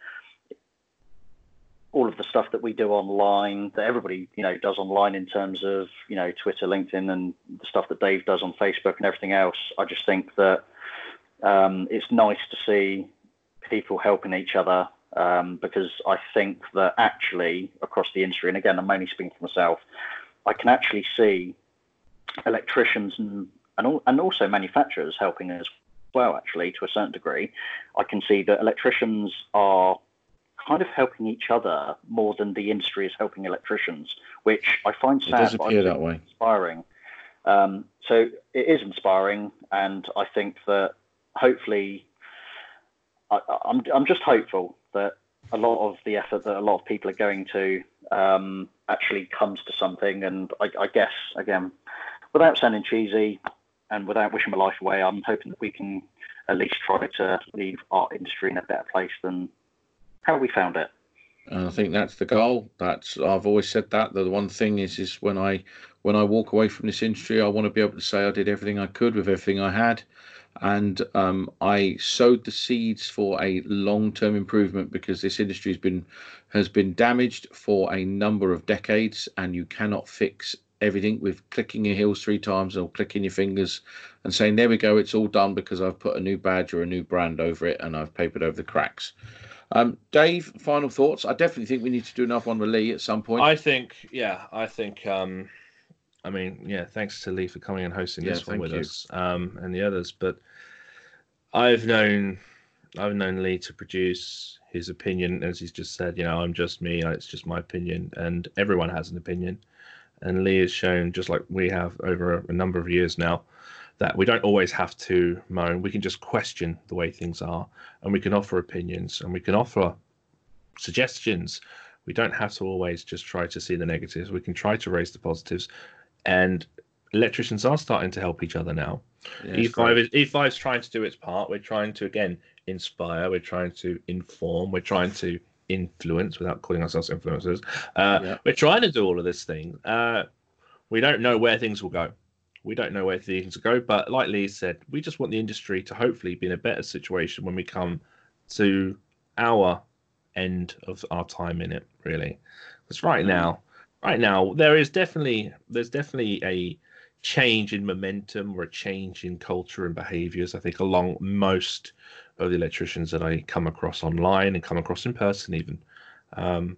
all of the stuff that we do online, that everybody, you know, does online in terms of, you know, Twitter, LinkedIn, and the stuff that Dave does on Facebook and everything else. I just think that um, it's nice to see people helping each other um, because I think that actually across the industry, and again, I'm only speaking for myself, I can actually see electricians and and, and also manufacturers helping as well. Actually, to a certain degree, I can see that electricians are kind of helping each other more than the industry is helping electricians, which I find sad. It does appear that way. Inspiring. Um, so it is inspiring, and I think that hopefully, I, I'm I'm just hopeful that a lot of the effort that a lot of people are going to um, actually comes to something. And I, I, guess, again, without sounding cheesy and without wishing my life away, I'm hoping that we can at least try to leave our industry in a better place than how we found it. And I think that's the goal. That's I've always said that. The one thing is, is when I when I walk away from this industry, I want to be able to say I did everything I could with everything I had and um, I sowed the seeds for a long-term improvement because this industry has been has been damaged for a number of decades, and you cannot fix everything with clicking your heels three times or clicking your fingers and saying there we go it's all done because i've put a new badge or a new brand over it and i've papered over the cracks. Um, dave final thoughts? I definitely think we need to do another one with lee at some point. I think yeah i think um, I mean, yeah, thanks to Lee for coming and hosting yeah, this one with you. us um, and the others. But I've known I've known Lee to produce his opinion, as he's just said. You know, I'm just me. It's just my opinion, and everyone has an opinion. And Lee has shown, just like we have over a, a number of years now, that we don't always have to moan. We can just question the way things are, and we can offer opinions, and we can offer suggestions. We don't have to always just try to see the negatives. We can try to raise the positives and electricians are starting to help each other now. Yeah, E5 is E5 is trying to do its part. We're trying to again inspire. We're trying to inform. We're trying to influence without calling ourselves influencers. Uh, yeah. We're trying to do all of this thing. Uh, we don't know where things will go. We don't know where things will go. But like Lee said, we just want the industry to hopefully be in a better situation when we come to our end of our time in it. Really, because right now right now there is definitely there's definitely a change in momentum or a change in culture and behaviors i think along most of the electricians that i come across online and come across in person even. Um,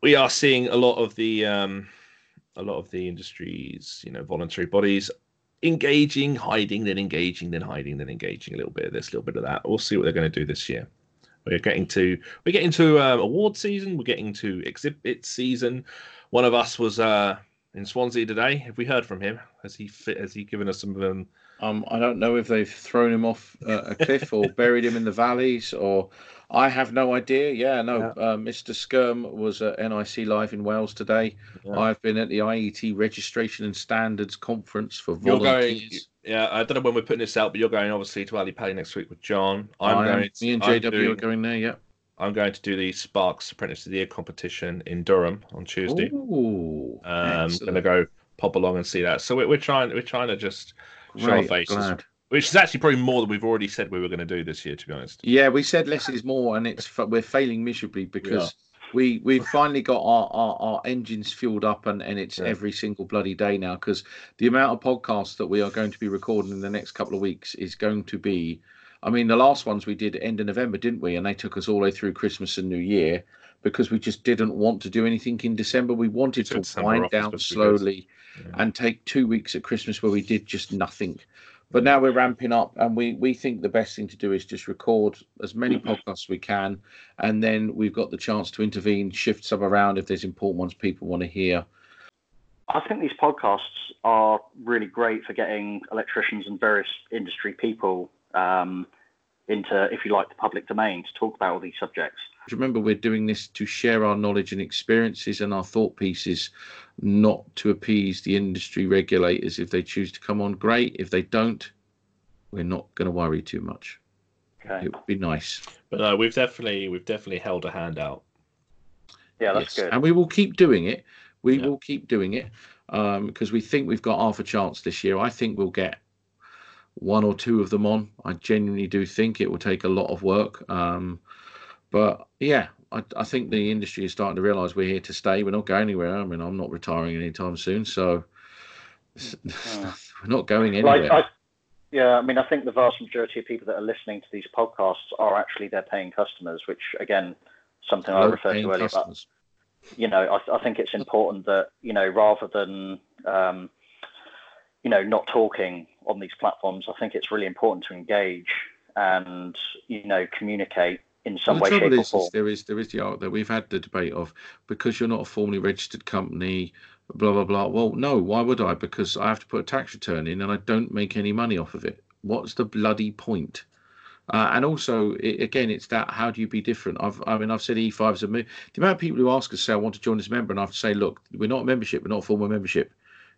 we are seeing a lot of the um, a lot of the industries you know voluntary bodies engaging hiding then engaging then hiding then engaging a little bit of this a little bit of that. We'll see what they're going to do this year we're getting to we're getting to uh, award season. We're getting to exhibit season. One of us was uh, in Swansea today. Have we heard from him? Has he fit, has he given us some of them? Um, I don't know if they've thrown him off uh, a cliff or buried him in the valleys, or I have no idea. Yeah, no. Yeah. Uh, Mr. Skirm was at NIC Live in Wales today. Yeah. I've been at the IET Registration and Standards Conference for volunteers. Yeah, I don't know when we're putting this out, but you're going obviously to Ali Pally next week with John. I'm I going. To, me and JW doing, are going there. Yeah. I'm going to do the Sparks Apprentice of the Year competition in Durham on Tuesday. Ooh, um, going to go pop along and see that. So we're, we're trying. We're trying to just Show our faces. Glad. Which is actually probably more than we've already said we were going to do this year, to be honest. Yeah, we said less is more, and it's we're failing miserably because we we've finally got our, our, our, engines fueled up and, and it's yeah. every single bloody day now because the amount of podcasts that we are going to be recording in the next couple of weeks is going to be I mean the last ones we did end of November didn't we and they took us all the way through Christmas and New Year because we just didn't want to do anything in December we wanted to wind down slowly yeah. and take two weeks at Christmas where we did just nothing but now we're ramping up, and we we think the best thing to do is just record as many mm-hmm. podcasts as we can, and then we've got the chance to intervene, shift some around if there's important ones people want to hear. I think these podcasts are really great for getting electricians and various industry people um, into, if you like, the public domain to talk about all these subjects. Remember, we're doing this to share our knowledge and experiences and our thought pieces, not to appease the industry regulators. If they choose to come on, great. If they don't, we're not going to worry too much. Okay. It would be nice. But no, we've definitely we've definitely held a hand out. Yeah, that's Yes. good. And we will keep doing it. We Yeah. will keep doing it because we think we've got half a chance this year. I think we'll get one or two of them on. I genuinely do think it will take a lot of work. Um, but yeah, I, I think the industry is starting to realise we're here to stay. We're not going anywhere. I mean, I'm not retiring anytime soon, so we're not going Like, anywhere. I, yeah, I mean, I think the vast majority of people that are listening to these podcasts are actually their paying customers, which again, something I referred to earlier. But you know, I, I think it's important that you know, rather than um, you know, not talking on these platforms, I think it's really important to engage and you know, communicate in some Well, way, the shape, trouble or is, is there is there is the art that we've had the debate of because you're not a formally registered company, blah blah blah. Well, no, why would I? Because I have to put a tax return in and I don't make any money off of it. What's the bloody point? Uh, and also, i again, it's that how do you be different? I've, I mean, I've said E5's a mo- the amount of people who ask us say I want to join as a member, and I have to say, look, we're not a membership, we're not a formal membership.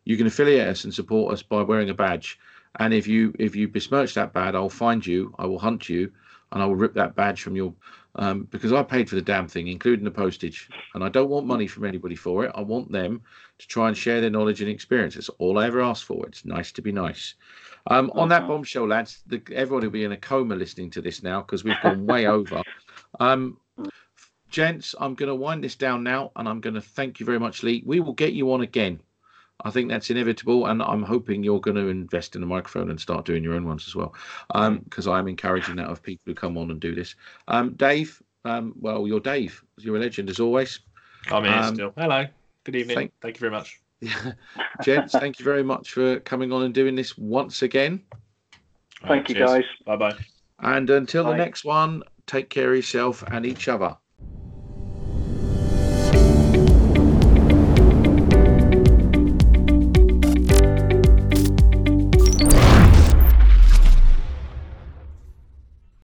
You can affiliate us and support us by wearing a badge. And if you if you besmirch that badge, I'll find you, I will hunt you, and I will rip that badge from your um, because I paid for the damn thing, including the postage, and I don't want money from anybody for it. I want them to try and share their knowledge and experience. That's all I ever ask for. It's nice to be nice. Um, on that bombshell, lads, the, everyone will be in a coma listening to this now because we've gone way over. Um, gents, I'm going to wind this down now, and I'm going to thank you very much, Lee. We will get you on again. I think that's inevitable, and I'm hoping you're going to invest in a microphone and start doing your own ones as well, because I'm encouraging that of people who come on and do this. Um, Dave, um, well, you're Dave. You're a legend as always. I'm here Um, still. Hello. Good evening. thank- Thank, you very much. Gents, thank you very much for coming on and doing this once again. Thank you, guys. Bye bye. And until the next one, take care of yourself and each other.